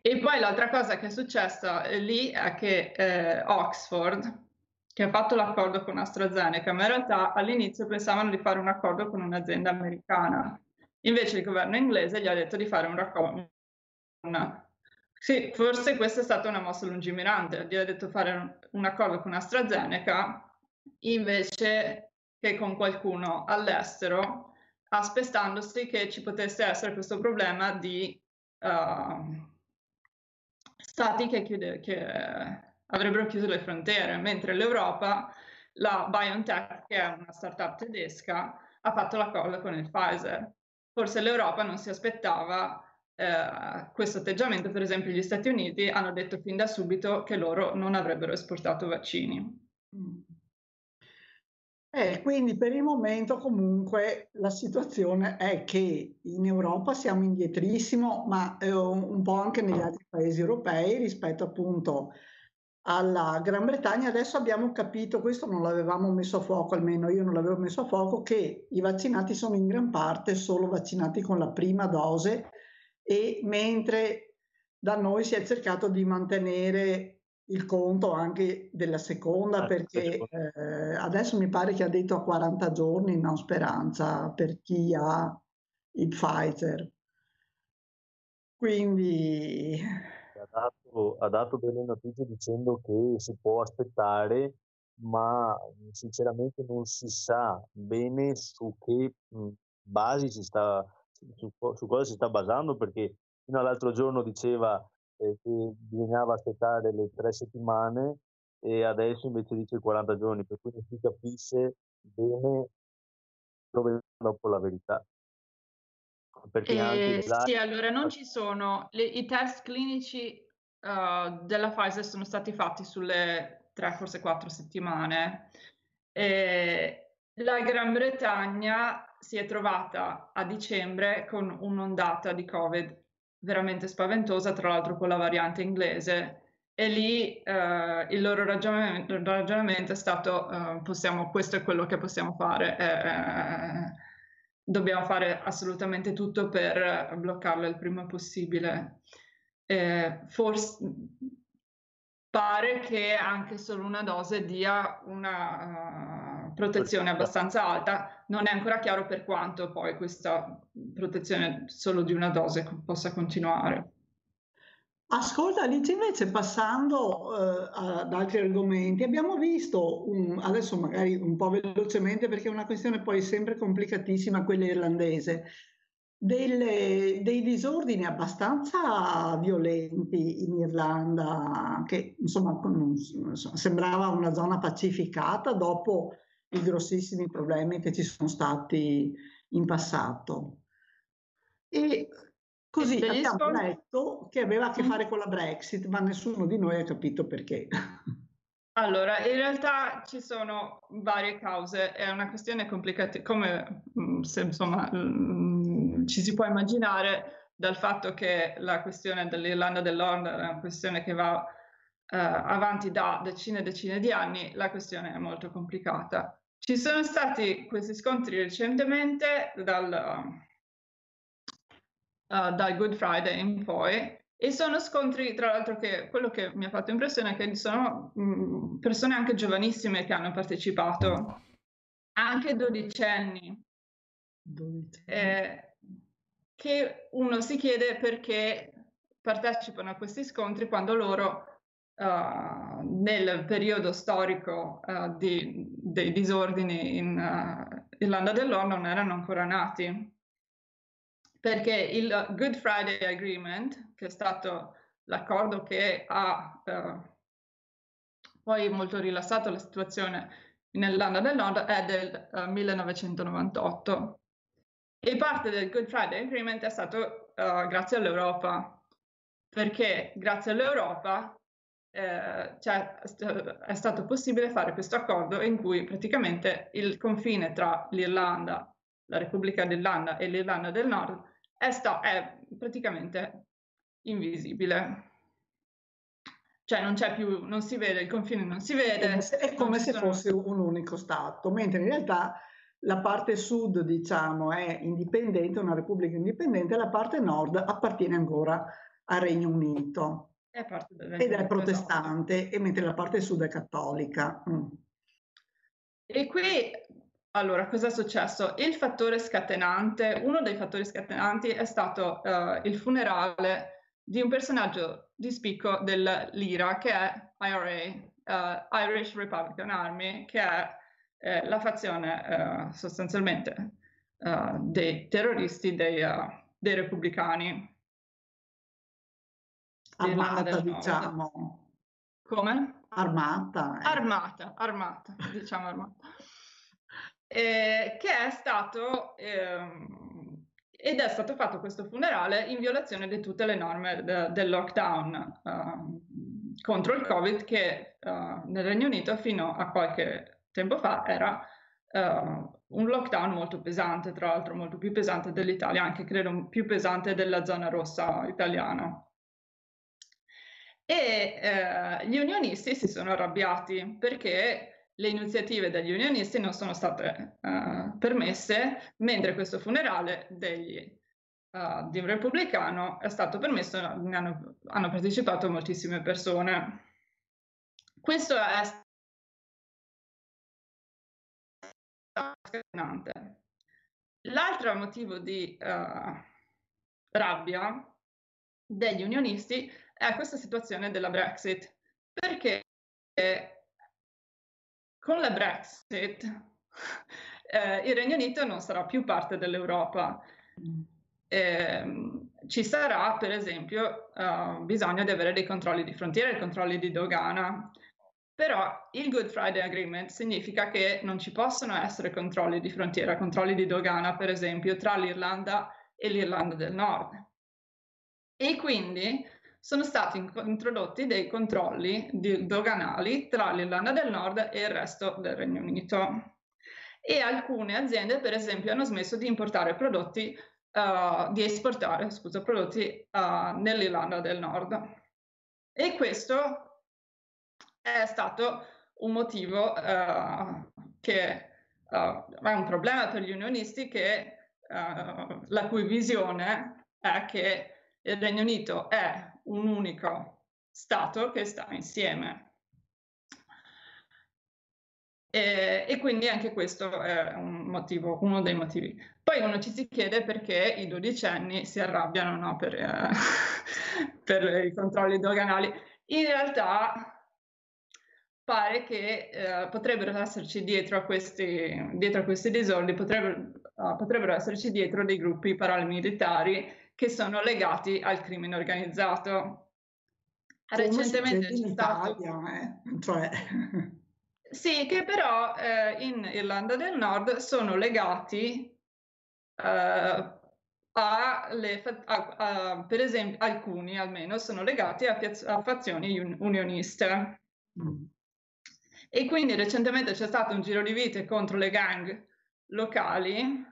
e poi l'altra cosa che è successa eh, lì è che eh, Oxford che ha fatto l'accordo con AstraZeneca ma in realtà all'inizio pensavano di fare un accordo con un'azienda americana Invece il governo inglese gli ha detto di fare un racconto. Sì, forse questa è stata una mossa lungimirante, gli ha detto fare un accordo con AstraZeneca invece che con qualcuno all'estero, aspettandosi che ci potesse essere questo problema di uh, stati che, chiude, che avrebbero chiuso le frontiere, mentre l'Europa, la BioNTech, che è una startup tedesca, ha fatto l'accordo con il Pfizer. Forse l'Europa non si aspettava eh, questo atteggiamento, per esempio gli Stati Uniti hanno detto fin da subito che loro non avrebbero esportato vaccini. Eh, quindi per il momento comunque la situazione è che in Europa siamo indietrissimo, ma eh, un po' anche negli altri paesi europei rispetto appunto alla Gran Bretagna. Adesso abbiamo capito, questo non l'avevamo messo a fuoco, almeno io non l'avevo messo a fuoco, che i vaccinati sono in gran parte solo vaccinati con la prima dose e mentre da noi si è cercato di mantenere il conto anche della seconda ah, perché eh, adesso mi pare che ha detto a 40 giorni, no speranza per chi ha il Pfizer. Quindi ha dato, ha dato delle notizie dicendo che si può aspettare, ma sinceramente non si sa bene su che basi si sta, su, su cosa si sta basando, perché fino all'altro giorno diceva eh, che bisognava aspettare le tre settimane e adesso invece dice 40 giorni, per cui non si capisce bene dove dopo la verità. Perché eh. Sì, allora non ci sono, le, i test clinici uh, della Pfizer sono stati fatti sulle tre, forse quattro settimane. E la Gran Bretagna si è trovata a dicembre con un'ondata di Covid veramente spaventosa, tra l'altro con la variante inglese, e lì uh, il loro ragionamento, il ragionamento, è stato uh, possiamo, questo è quello che possiamo fare. Eh, dobbiamo fare assolutamente tutto per bloccarlo il prima possibile. Eh, forse pare che anche solo una dose dia una uh, protezione abbastanza alta, non è ancora chiaro per quanto poi questa protezione solo di una dose possa continuare. Ascolta Alice, invece passando eh, ad altri argomenti, abbiamo visto, un, adesso magari un po' velocemente perché è una questione poi sempre complicatissima, quella irlandese, delle, dei disordini abbastanza violenti in Irlanda, che insomma, sembrava una zona pacificata dopo i grossissimi problemi che ci sono stati in passato. E così abbiamo scontri... letto che aveva a che fare con la Brexit, ma nessuno di noi ha capito perché. Allora, in realtà ci sono varie cause, è una questione complicata, come mm, se insomma mm, ci si può immaginare dal fatto che la questione dell'Irlanda del Nord è una questione che va uh, avanti da decine e decine di anni, la questione è molto complicata. Ci sono stati questi scontri recentemente dal, uh, dal Good Friday in poi e sono scontri, tra l'altro, che quello che mi ha fatto impressione è che sono mh, mm, persone anche giovanissime che hanno partecipato, anche dodicenni, eh, che uno si chiede perché partecipano a questi scontri quando loro uh, nel periodo storico uh, di, dei disordini in uh, Irlanda del Nord non erano ancora nati perché il Good Friday Agreement, che è stato l'accordo che ha poi molto rilassato la situazione nell'Irlanda del Nord, è del eh, 1998. E parte del Good Friday Agreement è stato grazie all'Europa, perché grazie all'Europa eh, cioè, è stato possibile fare questo accordo in cui praticamente il confine tra l'Irlanda, la Repubblica d'Irlanda e l'Irlanda del Nord è, sta- è praticamente invisibile. Cioè non c'è più, non si vede, il confine non si vede. È come se sono... fosse un unico Stato, mentre in realtà la parte sud, diciamo, è indipendente, una repubblica indipendente, la parte nord appartiene ancora al Regno Unito. È ed è protestante, e mentre la parte sud è cattolica. Mm. E qui allora, cosa è successo? Il fattore scatenante, uno dei fattori scatenanti è stato uh, il funerale di un personaggio di spicco dell'IRA, che è IRA, uh, eh, Irish Republican Army, che è eh, la fazione uh, sostanzialmente dei terroristi dei, dei repubblicani. Armata, diciamo. Come? Armata. Eh. Armata, armata, diciamo armata eh, che è stato ehm, ed è stato fatto questo funerale in violazione di tutte le norme de, del lockdown uh, contro il Covid che uh, nel Regno Unito fino a qualche tempo fa era uh, un lockdown molto pesante, tra l'altro molto più pesante dell'Italia, anche credo più pesante della zona rossa italiana. E eh, gli unionisti si sono arrabbiati perché le iniziative degli unionisti non sono state uh, permesse, mentre questo funerale degli, uh, di un repubblicano è stato permesso, ne hanno, hanno partecipato moltissime persone. Questo è scatenante. L'altro motivo di uh, rabbia degli unionisti è questa situazione della Brexit, perché con la Brexit eh, il Regno Unito non sarà più parte dell'Europa. Eh, ci sarà, per esempio, uh, bisogno di avere dei controlli di frontiera e controlli di dogana. Però il Good Friday Agreement significa che non ci possono essere controlli di frontiera, controlli di dogana, per esempio, tra l'Irlanda e l'Irlanda del Nord. E quindi sono stati introdotti dei controlli doganali tra l'Irlanda del Nord e il resto del Regno Unito. E alcune aziende, per esempio, hanno smesso di importare prodotti, uh, di esportare, scusa, prodotti uh, nell'Irlanda del Nord. E questo è stato un motivo uh, che è un problema per gli unionisti che, la cui visione è che il Regno Unito è un unico Stato che sta insieme. E, e, quindi anche questo è un motivo, uno dei motivi. Poi uno ci si chiede perché i dodicenni si arrabbiano no, per, eh, per, i controlli doganali. In realtà pare che eh, potrebbero esserci dietro a questi, dietro a questi disordini, potrebbero, uh, potrebbero esserci dietro dei gruppi paramilitari che sono legati al crimine organizzato. Recentemente c'è stato... Italia, eh? cioè... Sì, che però eh, in Irlanda del Nord sono legati uh, a le, a, a, per esempio, alcuni almeno sono legati a, a fazioni un, unioniste. Mm. E quindi recentemente c'è stato un giro di vite contro le gang locali.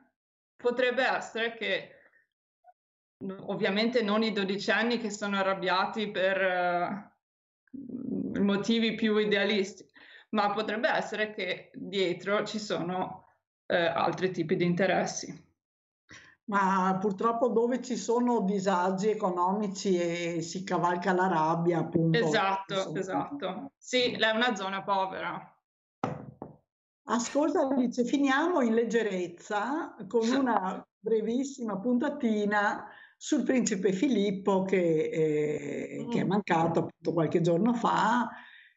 Potrebbe essere che, ovviamente non i dodicenni che sono arrabbiati per uh, motivi più idealisti, ma potrebbe essere che dietro ci sono uh, altri tipi di interessi ma purtroppo dove ci sono disagi economici e si cavalca la rabbia, appunto. Esatto, esatto. Sì, è una zona povera. Ascolta Alice, finiamo in leggerezza con una brevissima puntatina sul principe Filippo che, eh, mm. che è mm. mancato appunto qualche giorno fa.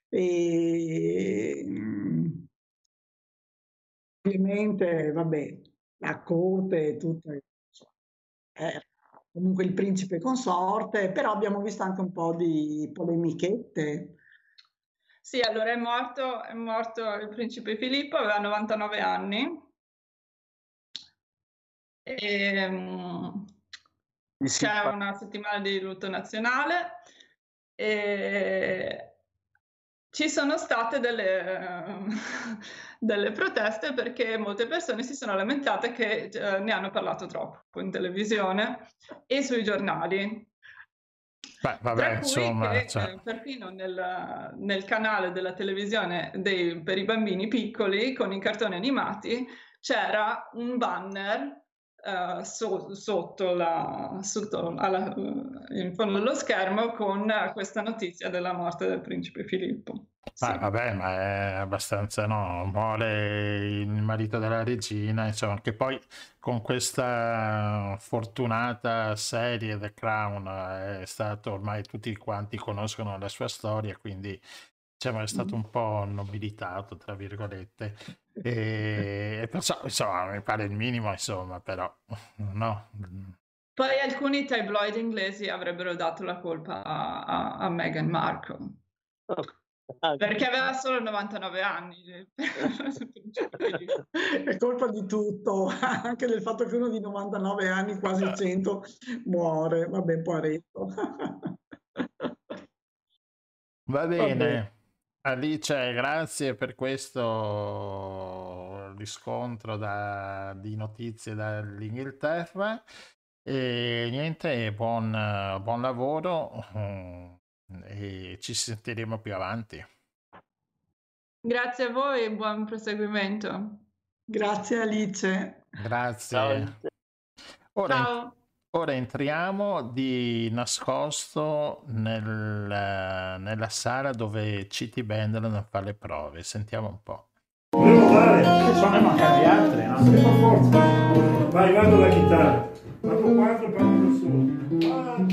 E, mm, ovviamente, vabbè, la corte e tutte era comunque il principe consorte, però abbiamo visto anche un po' di polemichette. Sì, allora è morto, è morto il principe Filippo, aveva 99 anni. E, um, c'è una settimana di lutto nazionale e ci sono state delle, delle, proteste perché molte persone si sono lamentate che eh, ne hanno parlato troppo in televisione e sui giornali. Beh, vabbè, insomma, che, cioè... eh, perfino nel, nel, canale della televisione dei, per i bambini piccoli con i cartoni animati c'era un banner Uh, so, sotto, la, sotto alla, in fondo allo schermo con questa notizia della morte del principe Filippo. Ma, vabbè, ma è abbastanza no, muore il marito della regina, insomma, che poi con questa fortunata serie The Crown è stato ormai tutti quanti conoscono la sua storia, quindi diciamo è stato un po' nobilitato, tra virgolette. E perciò, insomma, mi pare il minimo, insomma, però no. Poi alcuni tabloid inglesi avrebbero dato la colpa a, a, a Meghan Markle. Oh. Perché aveva solo 99 anni. È colpa di tutto, anche del fatto che uno di 99 anni, quasi 100, muore. Vabbè, poveretto. Va bene. Alice, grazie per questo riscontro da, di notizie dall'Inghilterra. E niente, buon, buon lavoro e ci sentiremo più avanti. Grazie a voi e buon proseguimento. Grazie Alice. Grazie. Ciao. Ora, Ciao. Ora entriamo di nascosto nel, nella sala dove Citi Bendelon fa le prove. Sentiamo un po'. Dare, che sono ne mancano gli altri, no? Per forza. Vai, vado la chitarra. Vado quattro, parlo solo. One,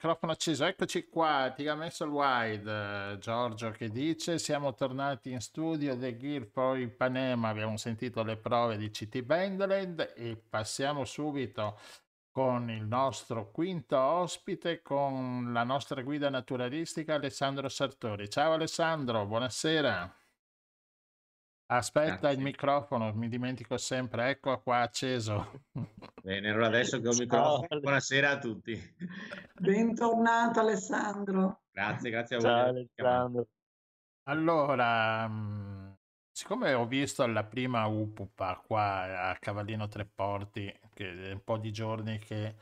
microfono acceso, eccoci qua, ti ha messo il wide, Giorgio che dice, siamo tornati in studio, The Gear for Ipanema, abbiamo sentito le prove di CT Bandland e passiamo subito con il nostro quinto ospite, con la nostra guida naturalistica Alessandro Sartori. Ciao Alessandro, buonasera. Aspetta Grazie. il microfono, mi dimentico sempre, ecco qua acceso. Bene, allora adesso che ho il microfono, buonasera a tutti. Bentornato Alessandro. Grazie, grazie a Ciao voi. Alessandro. Allora, mh, siccome ho visto la prima UPUPA qua a Cavallino Treporti, che è un po' di giorni che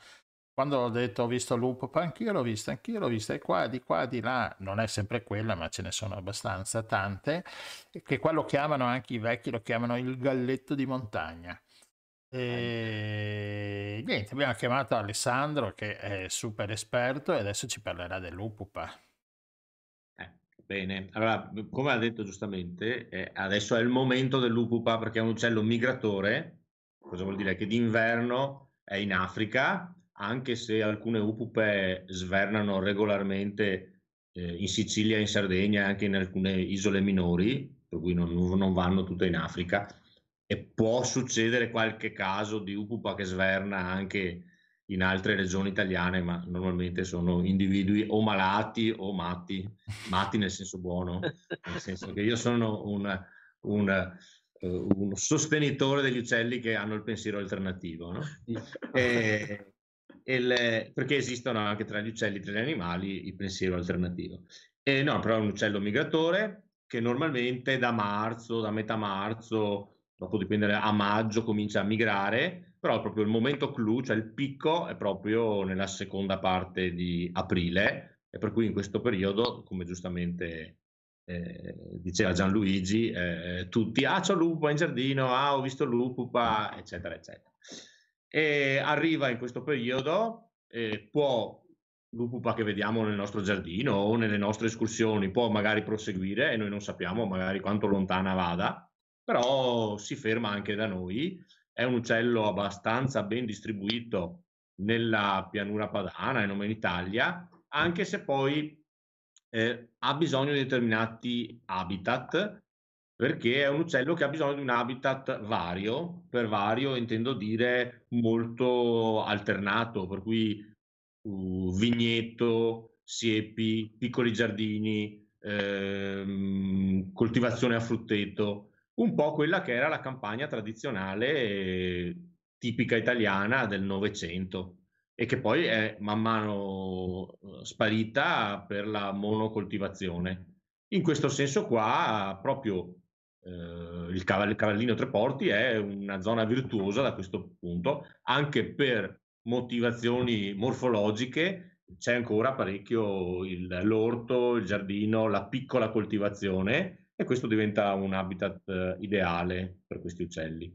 quando ho detto ho visto l'UPUPA, anch'io l'ho vista, anch'io l'ho vista, e qua, di qua, di là, non è sempre quella, ma ce ne sono abbastanza tante, che qua lo chiamano anche i vecchi, lo chiamano il galletto di montagna. E niente, abbiamo chiamato Alessandro che è super esperto e adesso ci parlerà dell'UPUPA. Eh, bene, allora, come ha detto giustamente, eh, adesso è il momento dell'upupa perché è un uccello migratore. Cosa vuol dire? Che d'inverno è in Africa, anche se alcune upupe svernano regolarmente eh, in Sicilia, in Sardegna e anche in alcune isole minori, per cui non, non vanno tutte in Africa. E può succedere qualche caso di upupa che sverna anche in altre regioni italiane, ma normalmente sono individui o malati o matti, matti nel senso buono, nel senso che io sono un, un, eh, un sostenitore degli uccelli che hanno il pensiero alternativo, no? E- e le- perché esistono anche tra gli uccelli, tra gli animali, il pensiero alternativo. E no, però è un uccello migratore che normalmente da marzo, da metà marzo, dopo dipende a maggio comincia a migrare, però proprio il momento clou, cioè il picco, è proprio nella seconda parte di aprile, e per cui in questo periodo, come giustamente eh, diceva Gianluigi, eh, tutti, ah c'ho l'upupa in giardino, ah ho visto l'upupa, eccetera, eccetera. E arriva in questo periodo, eh, può l'upupa che vediamo nel nostro giardino o nelle nostre escursioni può magari proseguire e noi non sappiamo magari quanto lontana vada, però si ferma anche da noi. È un uccello abbastanza ben distribuito nella pianura padana e non in Italia, anche se poi eh, ha bisogno di determinati habitat, perché è un uccello che ha bisogno di un habitat vario, per vario intendo dire molto alternato, per cui uh, vigneto, siepi, piccoli giardini, ehm, coltivazione a frutteto, un po' quella che era la campagna tradizionale tipica italiana del Novecento e che poi è man mano eh, sparita per la monocoltivazione. In questo senso qua, proprio eh, il, Caval- il Cavallino Treporti è una zona virtuosa da questo punto, anche per motivazioni morfologiche c'è ancora parecchio il- l'orto, il giardino, la piccola coltivazione e questo diventa un habitat eh, ideale per questi uccelli.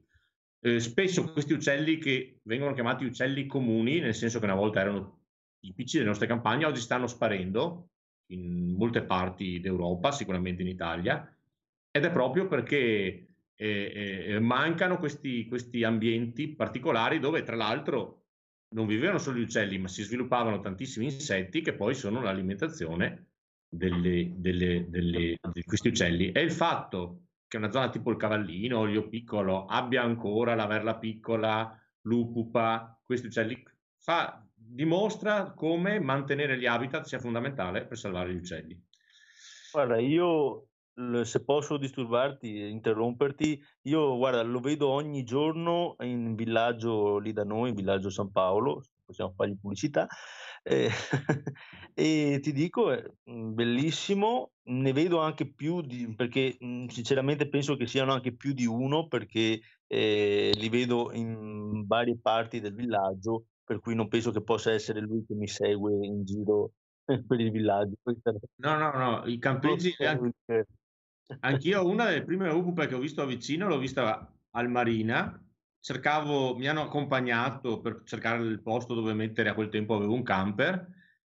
Eh, spesso questi uccelli che vengono chiamati uccelli comuni, nel senso che una volta erano tipici delle nostre campagne, oggi stanno sparendo in molte parti d'Europa, sicuramente in Italia, ed è proprio perché eh, eh, mancano questi, questi ambienti particolari dove tra l'altro non vivevano solo gli uccelli, ma si sviluppavano tantissimi insetti che poi sono l'alimentazione delle- delle- delle- di questi uccelli. E il fatto che una zona tipo il Cavallino, Olio Piccolo, abbia ancora la verla piccola, l'upupa, questi uccelli, fa- dimostra come mantenere gli habitat sia fondamentale per salvare gli uccelli. Guarda, io se posso disturbarti interromperti, io guarda, lo vedo ogni giorno in villaggio lì da noi, in villaggio San Paolo, possiamo fargli pubblicità, eh, e ti dico, è mm, bellissimo, ne vedo anche più di, perché mm, sinceramente penso che siano anche più di uno, perché eh, li vedo in varie parti del villaggio, per cui non penso che possa essere lui che mi segue in giro per il villaggio. No, no, no, i campeggi, an- anch'io una delle prime upupe che ho visto vicino l'ho vista al Marina, cercavo, mi hanno accompagnato per cercare il posto dove mettere, a quel tempo avevo un camper,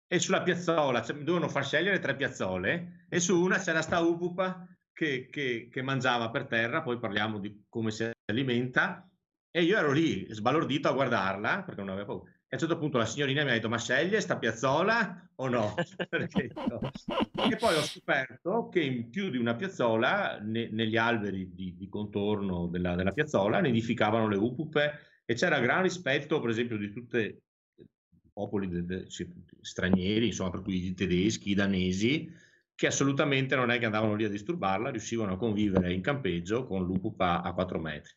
e sulla piazzola, cioè, mi dovevano far scegliere tre piazzole, e su una c'era sta upupa che, che- che mangiava per terra, poi parliamo di come si alimenta, E io ero lì sbalordito a guardarla perché non avevo paura. E a un certo punto la signorina mi ha detto: Ma sceglie sta piazzola o no? e poi ho scoperto che in più di una piazzola, ne, negli alberi di, di contorno della, della, piazzola, nidificavano le upupe e c'era gran rispetto, per esempio, di tutti i popoli de, de, stranieri, insomma, per cui i tedeschi, i danesi, che assolutamente non è che andavano lì a disturbarla, riuscivano a convivere in campeggio con l'upupa a 4 metri.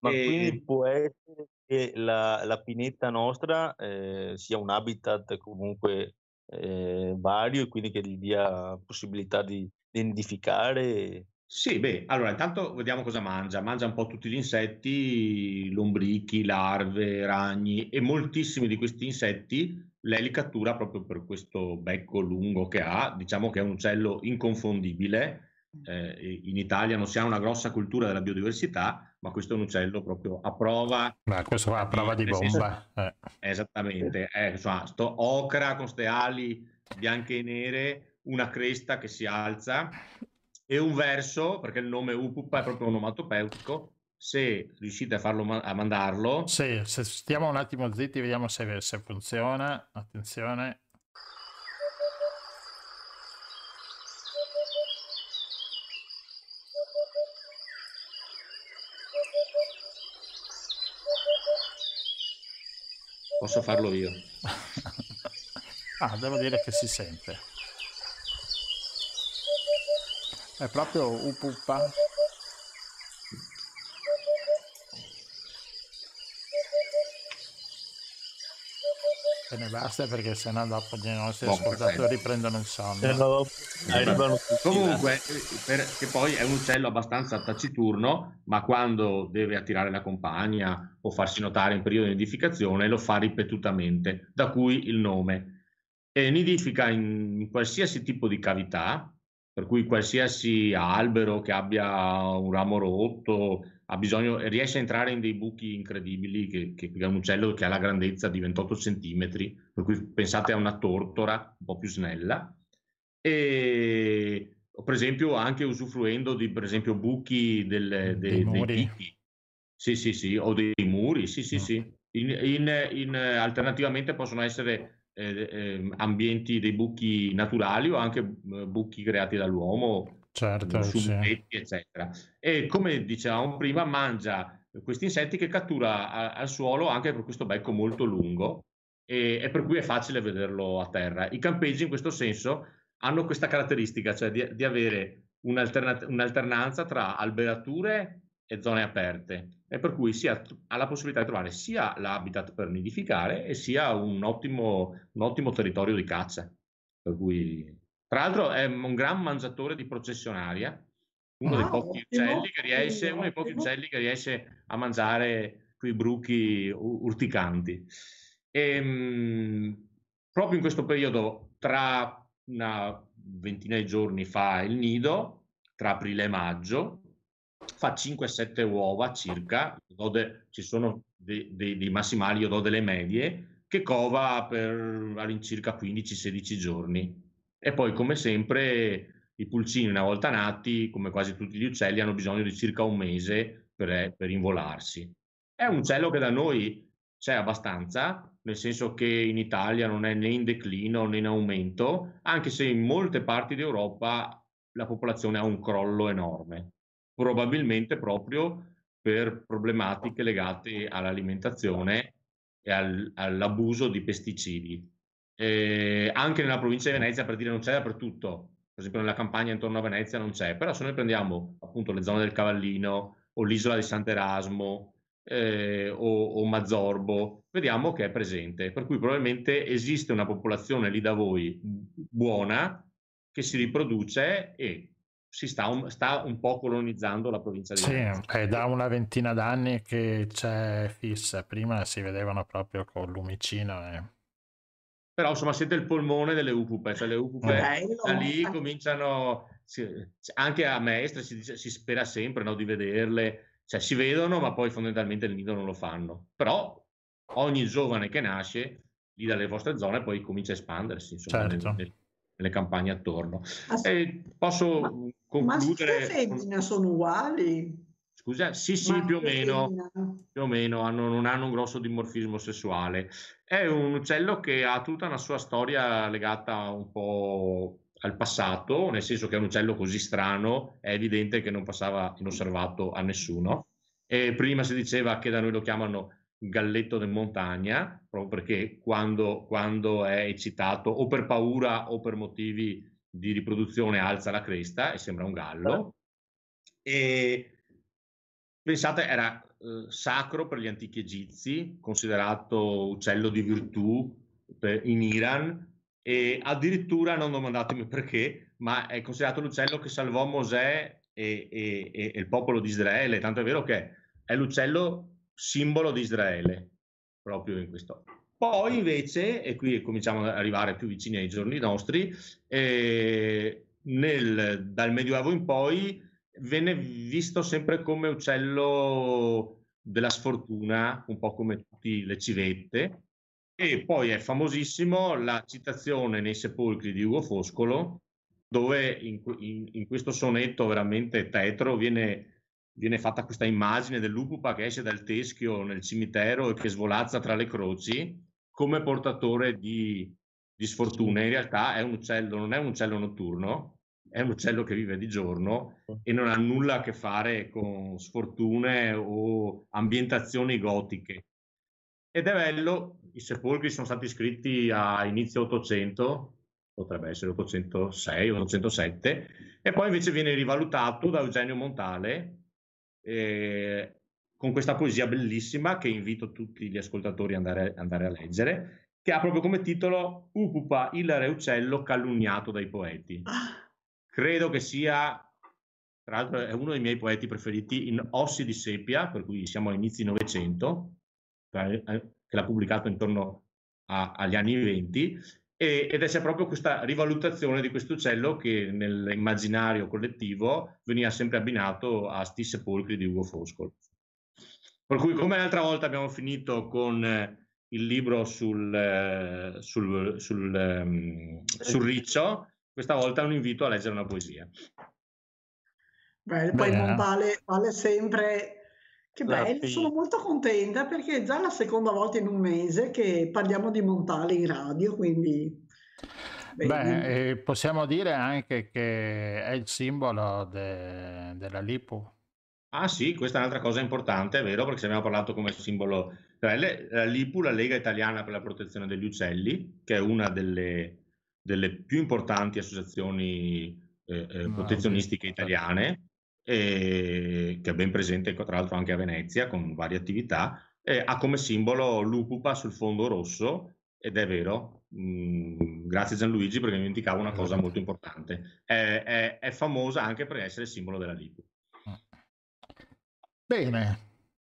Ma e... quindi può essere che la, la pineta nostra eh, sia un habitat comunque eh, vario e quindi che gli dia possibilità di, di nidificare? Sì, beh, allora intanto vediamo cosa mangia. Mangia un po' tutti gli insetti, lombrichi, larve, ragni e moltissimi di questi insetti lei li cattura proprio per questo becco lungo che ha. Diciamo che è un uccello inconfondibile. Eh, in Italia non si ha una grossa cultura della biodiversità, ma questo è un uccello proprio a prova. Ma questo va a prova di bomba. Eh. Esattamente, eh, insomma, sto ocra con queste ali bianche e nere, una cresta che si alza e un verso, perché il nome Upupa è proprio onomatopeutico, se riuscite a, farlo, a mandarlo. Sì, se stiamo un attimo zitti, vediamo se, se funziona. Attenzione. Posso farlo io. ah, devo dire che si sente. È proprio Upupa. Ne basta perché sennò dopo i nostri Buon ascoltatori prendono il sonno. Comunque, perché poi è un uccello abbastanza taciturno, ma quando deve attirare la compagna o farsi notare in periodo di nidificazione lo fa ripetutamente, da cui il nome. E nidifica in qualsiasi tipo di cavità, per cui qualsiasi albero che abbia un ramo rotto, bisogno, riesce a entrare in dei buchi incredibili, che, che, è un uccello che ha la grandezza di 28 centimetri, per cui pensate a una tortora un po' più snella, e per esempio anche usufruendo di per esempio buchi del, de, dei, dei picchi, sì sì sì, o dei muri, sì sì no. sì, in, in, in, alternativamente possono essere eh, eh, ambienti dei buchi naturali o anche eh, buchi creati dall'uomo certo, sì. eccetera. E come dicevamo prima, mangia questi insetti che cattura a, al suolo anche per questo becco molto lungo e, e, per cui è facile vederlo a terra. I campeggi in questo senso hanno questa caratteristica, cioè di, di avere un'alternanza tra alberature e zone aperte e per cui si ha, ha, la possibilità di trovare sia l'habitat per nidificare e sia un ottimo, un ottimo territorio di caccia. Per cui tra l'altro è un gran mangiatore di processionaria, uno, ah, dei, pochi uccelli che riesce, uno dei pochi uccelli che riesce a mangiare quei bruchi urticanti. E, ehm, mh, proprio in questo periodo, tra una ventina di giorni fa il nido, tra aprile e maggio, fa 5-7 uova circa, de, ci sono dei, dei, dei massimali, io do delle medie, che cova per all'incirca 15-16 giorni e poi, come sempre, i pulcini, una volta nati, come quasi tutti gli uccelli, hanno bisogno di circa un mese per, per involarsi. È un uccello che da noi c'è abbastanza, nel senso che in Italia non è né in declino né in aumento, anche se in molte parti d'Europa la popolazione ha un crollo enorme, probabilmente proprio per problematiche legate all'alimentazione e al, all'abuso di pesticidi. Eh, anche nella provincia di Venezia, per dire, non c'è dappertutto. Per esempio, nella campagna intorno a Venezia non c'è. Però se noi prendiamo appunto le zone del Cavallino o l'isola di Sant'Erasmo eh, o, o Mazzorbo, vediamo che è presente. Per cui probabilmente esiste una popolazione lì da voi buona che si riproduce e si sta un, sta un po' colonizzando la provincia di Venezia. Sì, è da una ventina d'anni che c'è fissa. Prima si vedevano proprio con lumicino. E però insomma siete il polmone delle upupe, cioè le upupe eh, da lì cominciano, si, anche a Mestre si, si spera sempre no, di vederle, cioè si vedono ma poi fondamentalmente il nido non lo fanno, però ogni giovane che nasce lì dalle vostre zone poi comincia a espandersi insomma, certo. nelle, nelle, campagne attorno. E posso ma, concludere... Ma le femmine sono uguali? Scusa? Sì, sì, più o meno, più o meno hanno, non hanno un grosso dimorfismo sessuale. È un uccello che ha tutta una sua storia legata un po' al passato, nel senso che è un uccello così strano, è evidente che non passava inosservato a nessuno. E prima si diceva che da noi lo chiamano galletto di montagna, proprio perché quando, quando è eccitato o per paura o per motivi di riproduzione alza la cresta e sembra un gallo. E pensate, era eh, sacro per gli antichi egizi, considerato uccello di virtù per, in Iran e addirittura, non domandatemi perché, ma è considerato l'uccello che salvò Mosè e, e, e, e il popolo di Israele, tanto è vero che è l'uccello simbolo di Israele, proprio in questo. Poi invece, e qui cominciamo ad arrivare più vicini ai giorni nostri, eh, nel, dal Medioevo in poi venne visto sempre come uccello della sfortuna, un po' come tutte le civette, e poi è famosissimo la citazione nei sepolcri di Ugo Foscolo, dove in, in, in questo sonetto veramente tetro viene viene fatta questa immagine dell'upupa che esce dal teschio nel cimitero e che svolazza tra le croci come portatore di, di sfortuna. In realtà è un uccello, non è un uccello notturno, è un uccello che vive di giorno e non ha nulla a che fare con sfortune o ambientazioni gotiche. Ed è bello, i sepolcri sono stati scritti a inizio 800, potrebbe essere 806 o 807, e poi invece viene rivalutato da Eugenio Montale eh, con questa poesia bellissima che invito tutti gli ascoltatori ad andare, andare, a leggere, che ha proprio come titolo Upupa, il re uccello calunniato dai poeti. Credo che sia, tra l'altro è uno dei miei poeti preferiti in Ossi di Sepia, per cui siamo a inizi Novecento, eh, che l'ha pubblicato intorno a, agli anni 20, e, ed è proprio questa rivalutazione di questo uccello che nell'immaginario collettivo veniva sempre abbinato a sti sepolcri di Ugo Foscolo. Per cui come l'altra volta abbiamo finito con eh, il libro sul, eh, sul, sul, um, sul riccio, questa volta un invito a leggere una poesia. Beh, poi Montale vale sempre che bello, sono molto contenta perché è già la seconda volta in un mese che parliamo di Montale in radio, quindi... Beh, eh, possiamo dire anche che è il simbolo de- della Lipu. Ah sì, questa è un'altra cosa importante, è vero, perché se abbiamo parlato come simbolo... Cioè, la LIPU, la Lega Italiana per la Protezione degli Uccelli, che è una delle, delle più importanti associazioni eh, eh, protezionistiche italiane, eh, che è ben presente tra l'altro anche a Venezia con varie attività, ha come simbolo l'upupa sul fondo rosso ed è vero, mm, grazie Gianluigi perché mi dimenticavo una cosa molto importante, è, è, è famosa anche per essere simbolo della Lipu. Bene,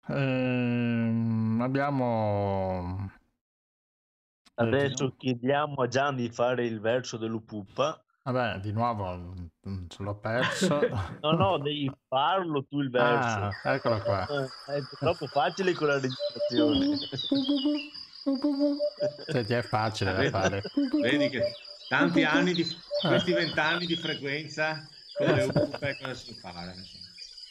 ehm, abbiamo... Adesso chiediamo a Gian di fare il verso dell'upupa Vabbè, di nuovo mm, ce l'ho perso. no, no, devi farlo tu il verso. Ah, eccolo qua. Eh, è troppo facile con la registrazione. Senti, è facile da fare. Vedi che tanti anni di, questi vent'anni di frequenza con le UP cosa si fare.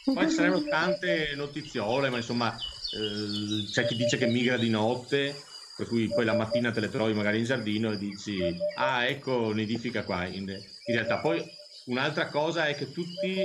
Poi ci saranno tante notiziole, ma insomma eh, c'è chi dice che migra di notte per cui poi la mattina te le trovi magari in giardino e dici ah ecco nidifica qua in, in realtà poi un'altra cosa è che tutti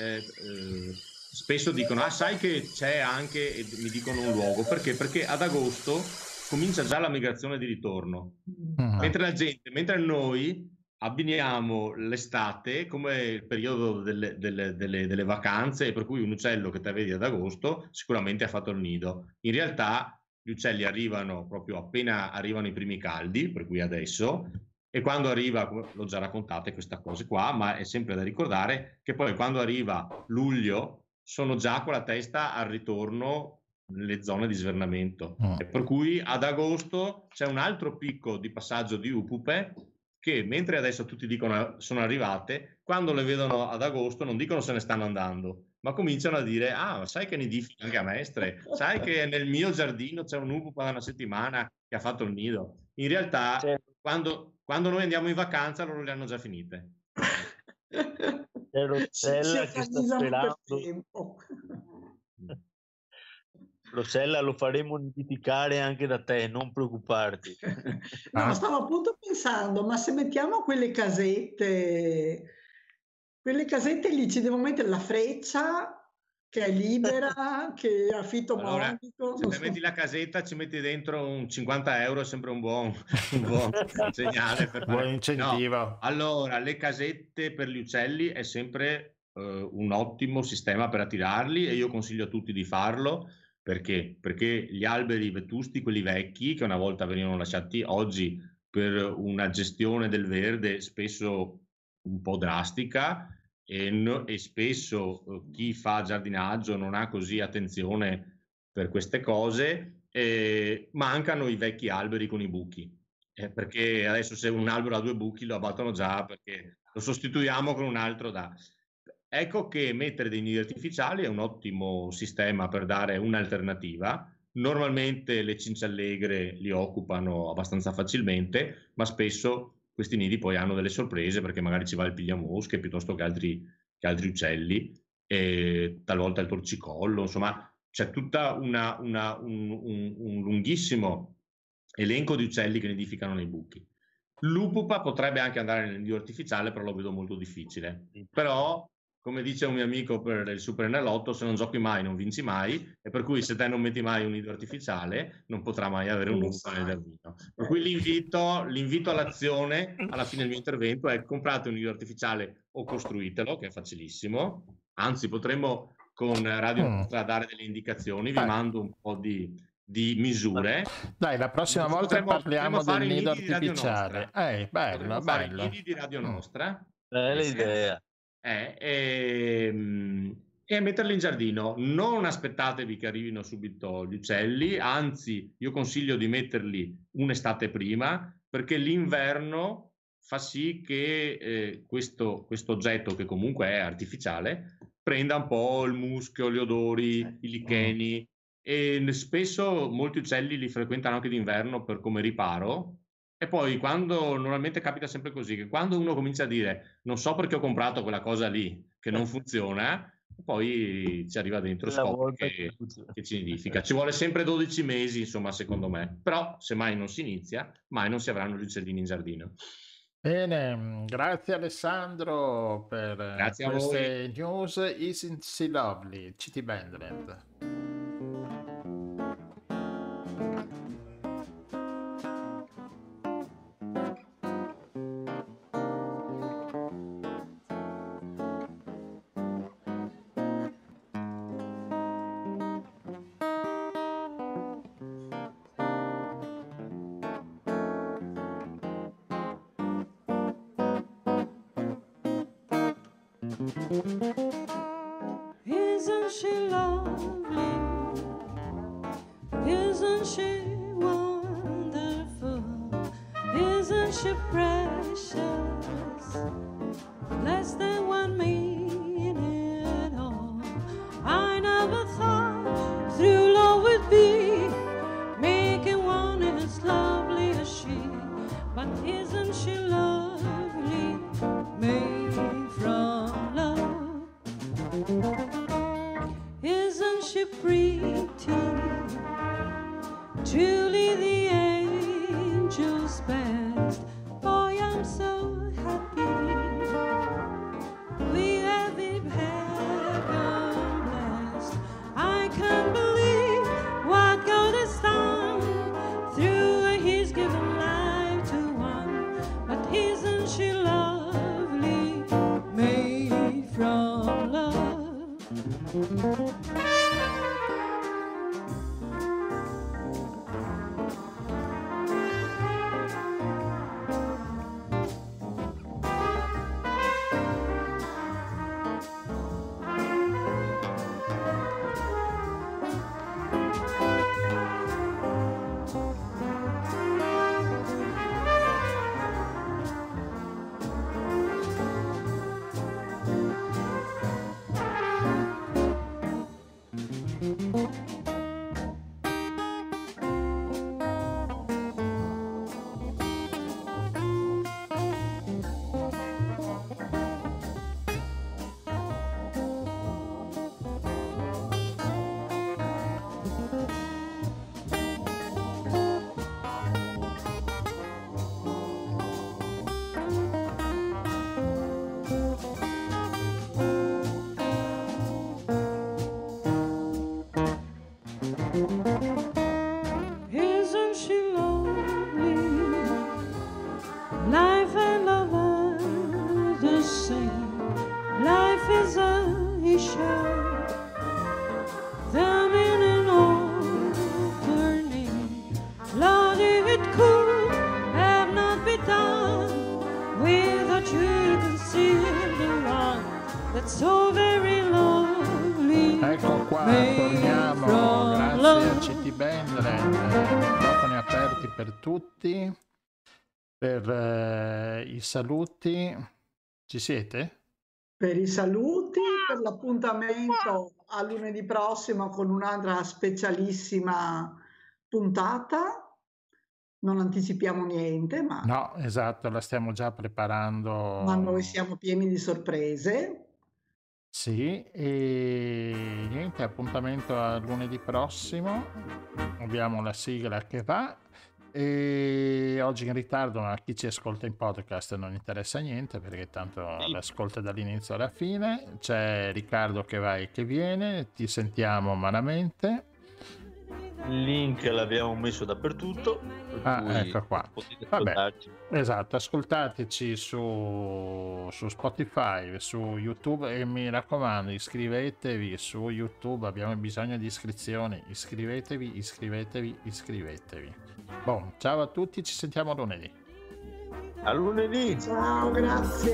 eh, eh, spesso dicono ah sai che c'è anche e mi dicono un luogo. Perché? Perché ad agosto comincia già la migrazione di ritorno. Uh-huh. mentre la gente mentre noi abbiniamo l'estate come il periodo delle, delle, delle, delle vacanze per cui un uccello che te vedi ad agosto sicuramente ha fatto il nido. In realtà gli uccelli arrivano proprio appena arrivano i primi caldi, per cui adesso, e quando arriva, l'ho già raccontate queste cose qua, ma è sempre da ricordare che poi quando arriva luglio sono già con la testa al ritorno nelle zone di svernamento. Mm. per cui ad agosto c'è un altro picco di passaggio di upupe che mentre adesso tutti dicono sono arrivate, quando le vedono ad agosto non dicono se ne stanno andando, ma cominciano a dire, ah, sai che nidifica anche a Mestre, sai che nel mio giardino c'è un upupa da una settimana che ha fatto il nido. In realtà, certo. quando, quando, noi andiamo in vacanza, loro le hanno già finite. C'è Rossella che sta sperando. Rossella, lo faremo nidificare anche da te, non preoccuparti. no, ah. stavo appunto pensando, ma se mettiamo quelle casette, quelle casette lì ci devo mettere la freccia che è libera, che è affitto allora, modico. Se so. metti la casetta ci metti dentro un 50 euro, è sempre un buon, un buon segnale. Per buon fare... incentivo. No. Allora, le casette per gli uccelli è sempre uh, un ottimo sistema per attirarli e io consiglio a tutti di farlo. Perché? Perché gli alberi vetusti, quelli vecchi, che una volta venivano lasciati oggi per una gestione del verde spesso un po' drastica, e, no, e spesso eh, chi fa giardinaggio non ha così attenzione per queste cose, eh, mancano i vecchi alberi con i buchi. Eh, perché adesso se un albero ha due buchi lo abbattono già perché lo sostituiamo con un altro da... Ecco che mettere dei nidi artificiali è un ottimo sistema per dare un'alternativa. Normalmente le cinciallegre li occupano abbastanza facilmente, ma spesso questi nidi poi hanno delle sorprese perché magari ci va il pigliamosche piuttosto che altri, che altri uccelli, talvolta il torcicollo, insomma c'è una, un, un, un lunghissimo elenco di uccelli che nidificano nei buchi. L'upupa potrebbe anche andare nel nido artificiale, però lo vedo molto difficile. Però come dice un mio amico per il Super Enalotto, se non giochi mai non vinci mai, e per cui se te non metti mai un nido artificiale non potrà mai avere un upa nel giardino. Per cui l'invito, l'invito, all'azione alla fine del mio intervento è comprate un nido artificiale o costruitelo, che è facilissimo, anzi potremmo con Radio mm. Nostra dare delle indicazioni, vi eh. mando un po' di, di misure. Dai, la prossima volta potremmo, parliamo potremmo del nido artificiale. Eh, bello, bello. I nidi di Radio mm. Nostra. Bella idea eh, e, ehm, e metterli in giardino. Non aspettatevi che arrivino subito gli uccelli, anzi io consiglio di metterli un'estate prima perché l'inverno fa sì che eh, questo, questo oggetto, che comunque è artificiale, prenda un po' il muschio, gli odori, i licheni e spesso molti uccelli li frequentano anche d'inverno per come riparo e poi quando normalmente capita sempre così, che quando uno comincia a dire non so perché ho comprato quella cosa lì che non funziona, poi ci arriva dentro scopre che, che, ci nidifica. Ci vuole sempre 12 mesi, insomma, secondo me. Però se mai non si inizia, mai non si avranno gli uccellini in giardino. Bene, grazie Alessandro per grazie queste news. Isn't she lovely? CT Bandland. Qua, torniamo. Grazie a CT Band, microfoni aperti per tutti. Per eh, i saluti, ci siete? Per i saluti, per l'appuntamento a lunedì prossimo con un'altra specialissima puntata. Non anticipiamo niente, ma... No, esatto, la stiamo già preparando. Ma noi siamo pieni di sorprese. Sì, e niente, appuntamento a lunedì prossimo. Abbiamo la sigla che va. E oggi in ritardo, ma a chi ci ascolta in podcast non interessa niente perché tanto l'ascolta dall'inizio alla fine. C'è Riccardo che va e che viene, ti sentiamo malamente. Il link l'abbiamo messo dappertutto. Ah, ecco qua. Vabbè, esatto, ascoltateci su, su Spotify, su YouTube e mi raccomando iscrivetevi su YouTube, abbiamo bisogno di iscrizioni, iscrivetevi, iscrivetevi, iscrivetevi. Bon, ciao a tutti, ci sentiamo lunedì. A lunedì. Ciao, grazie.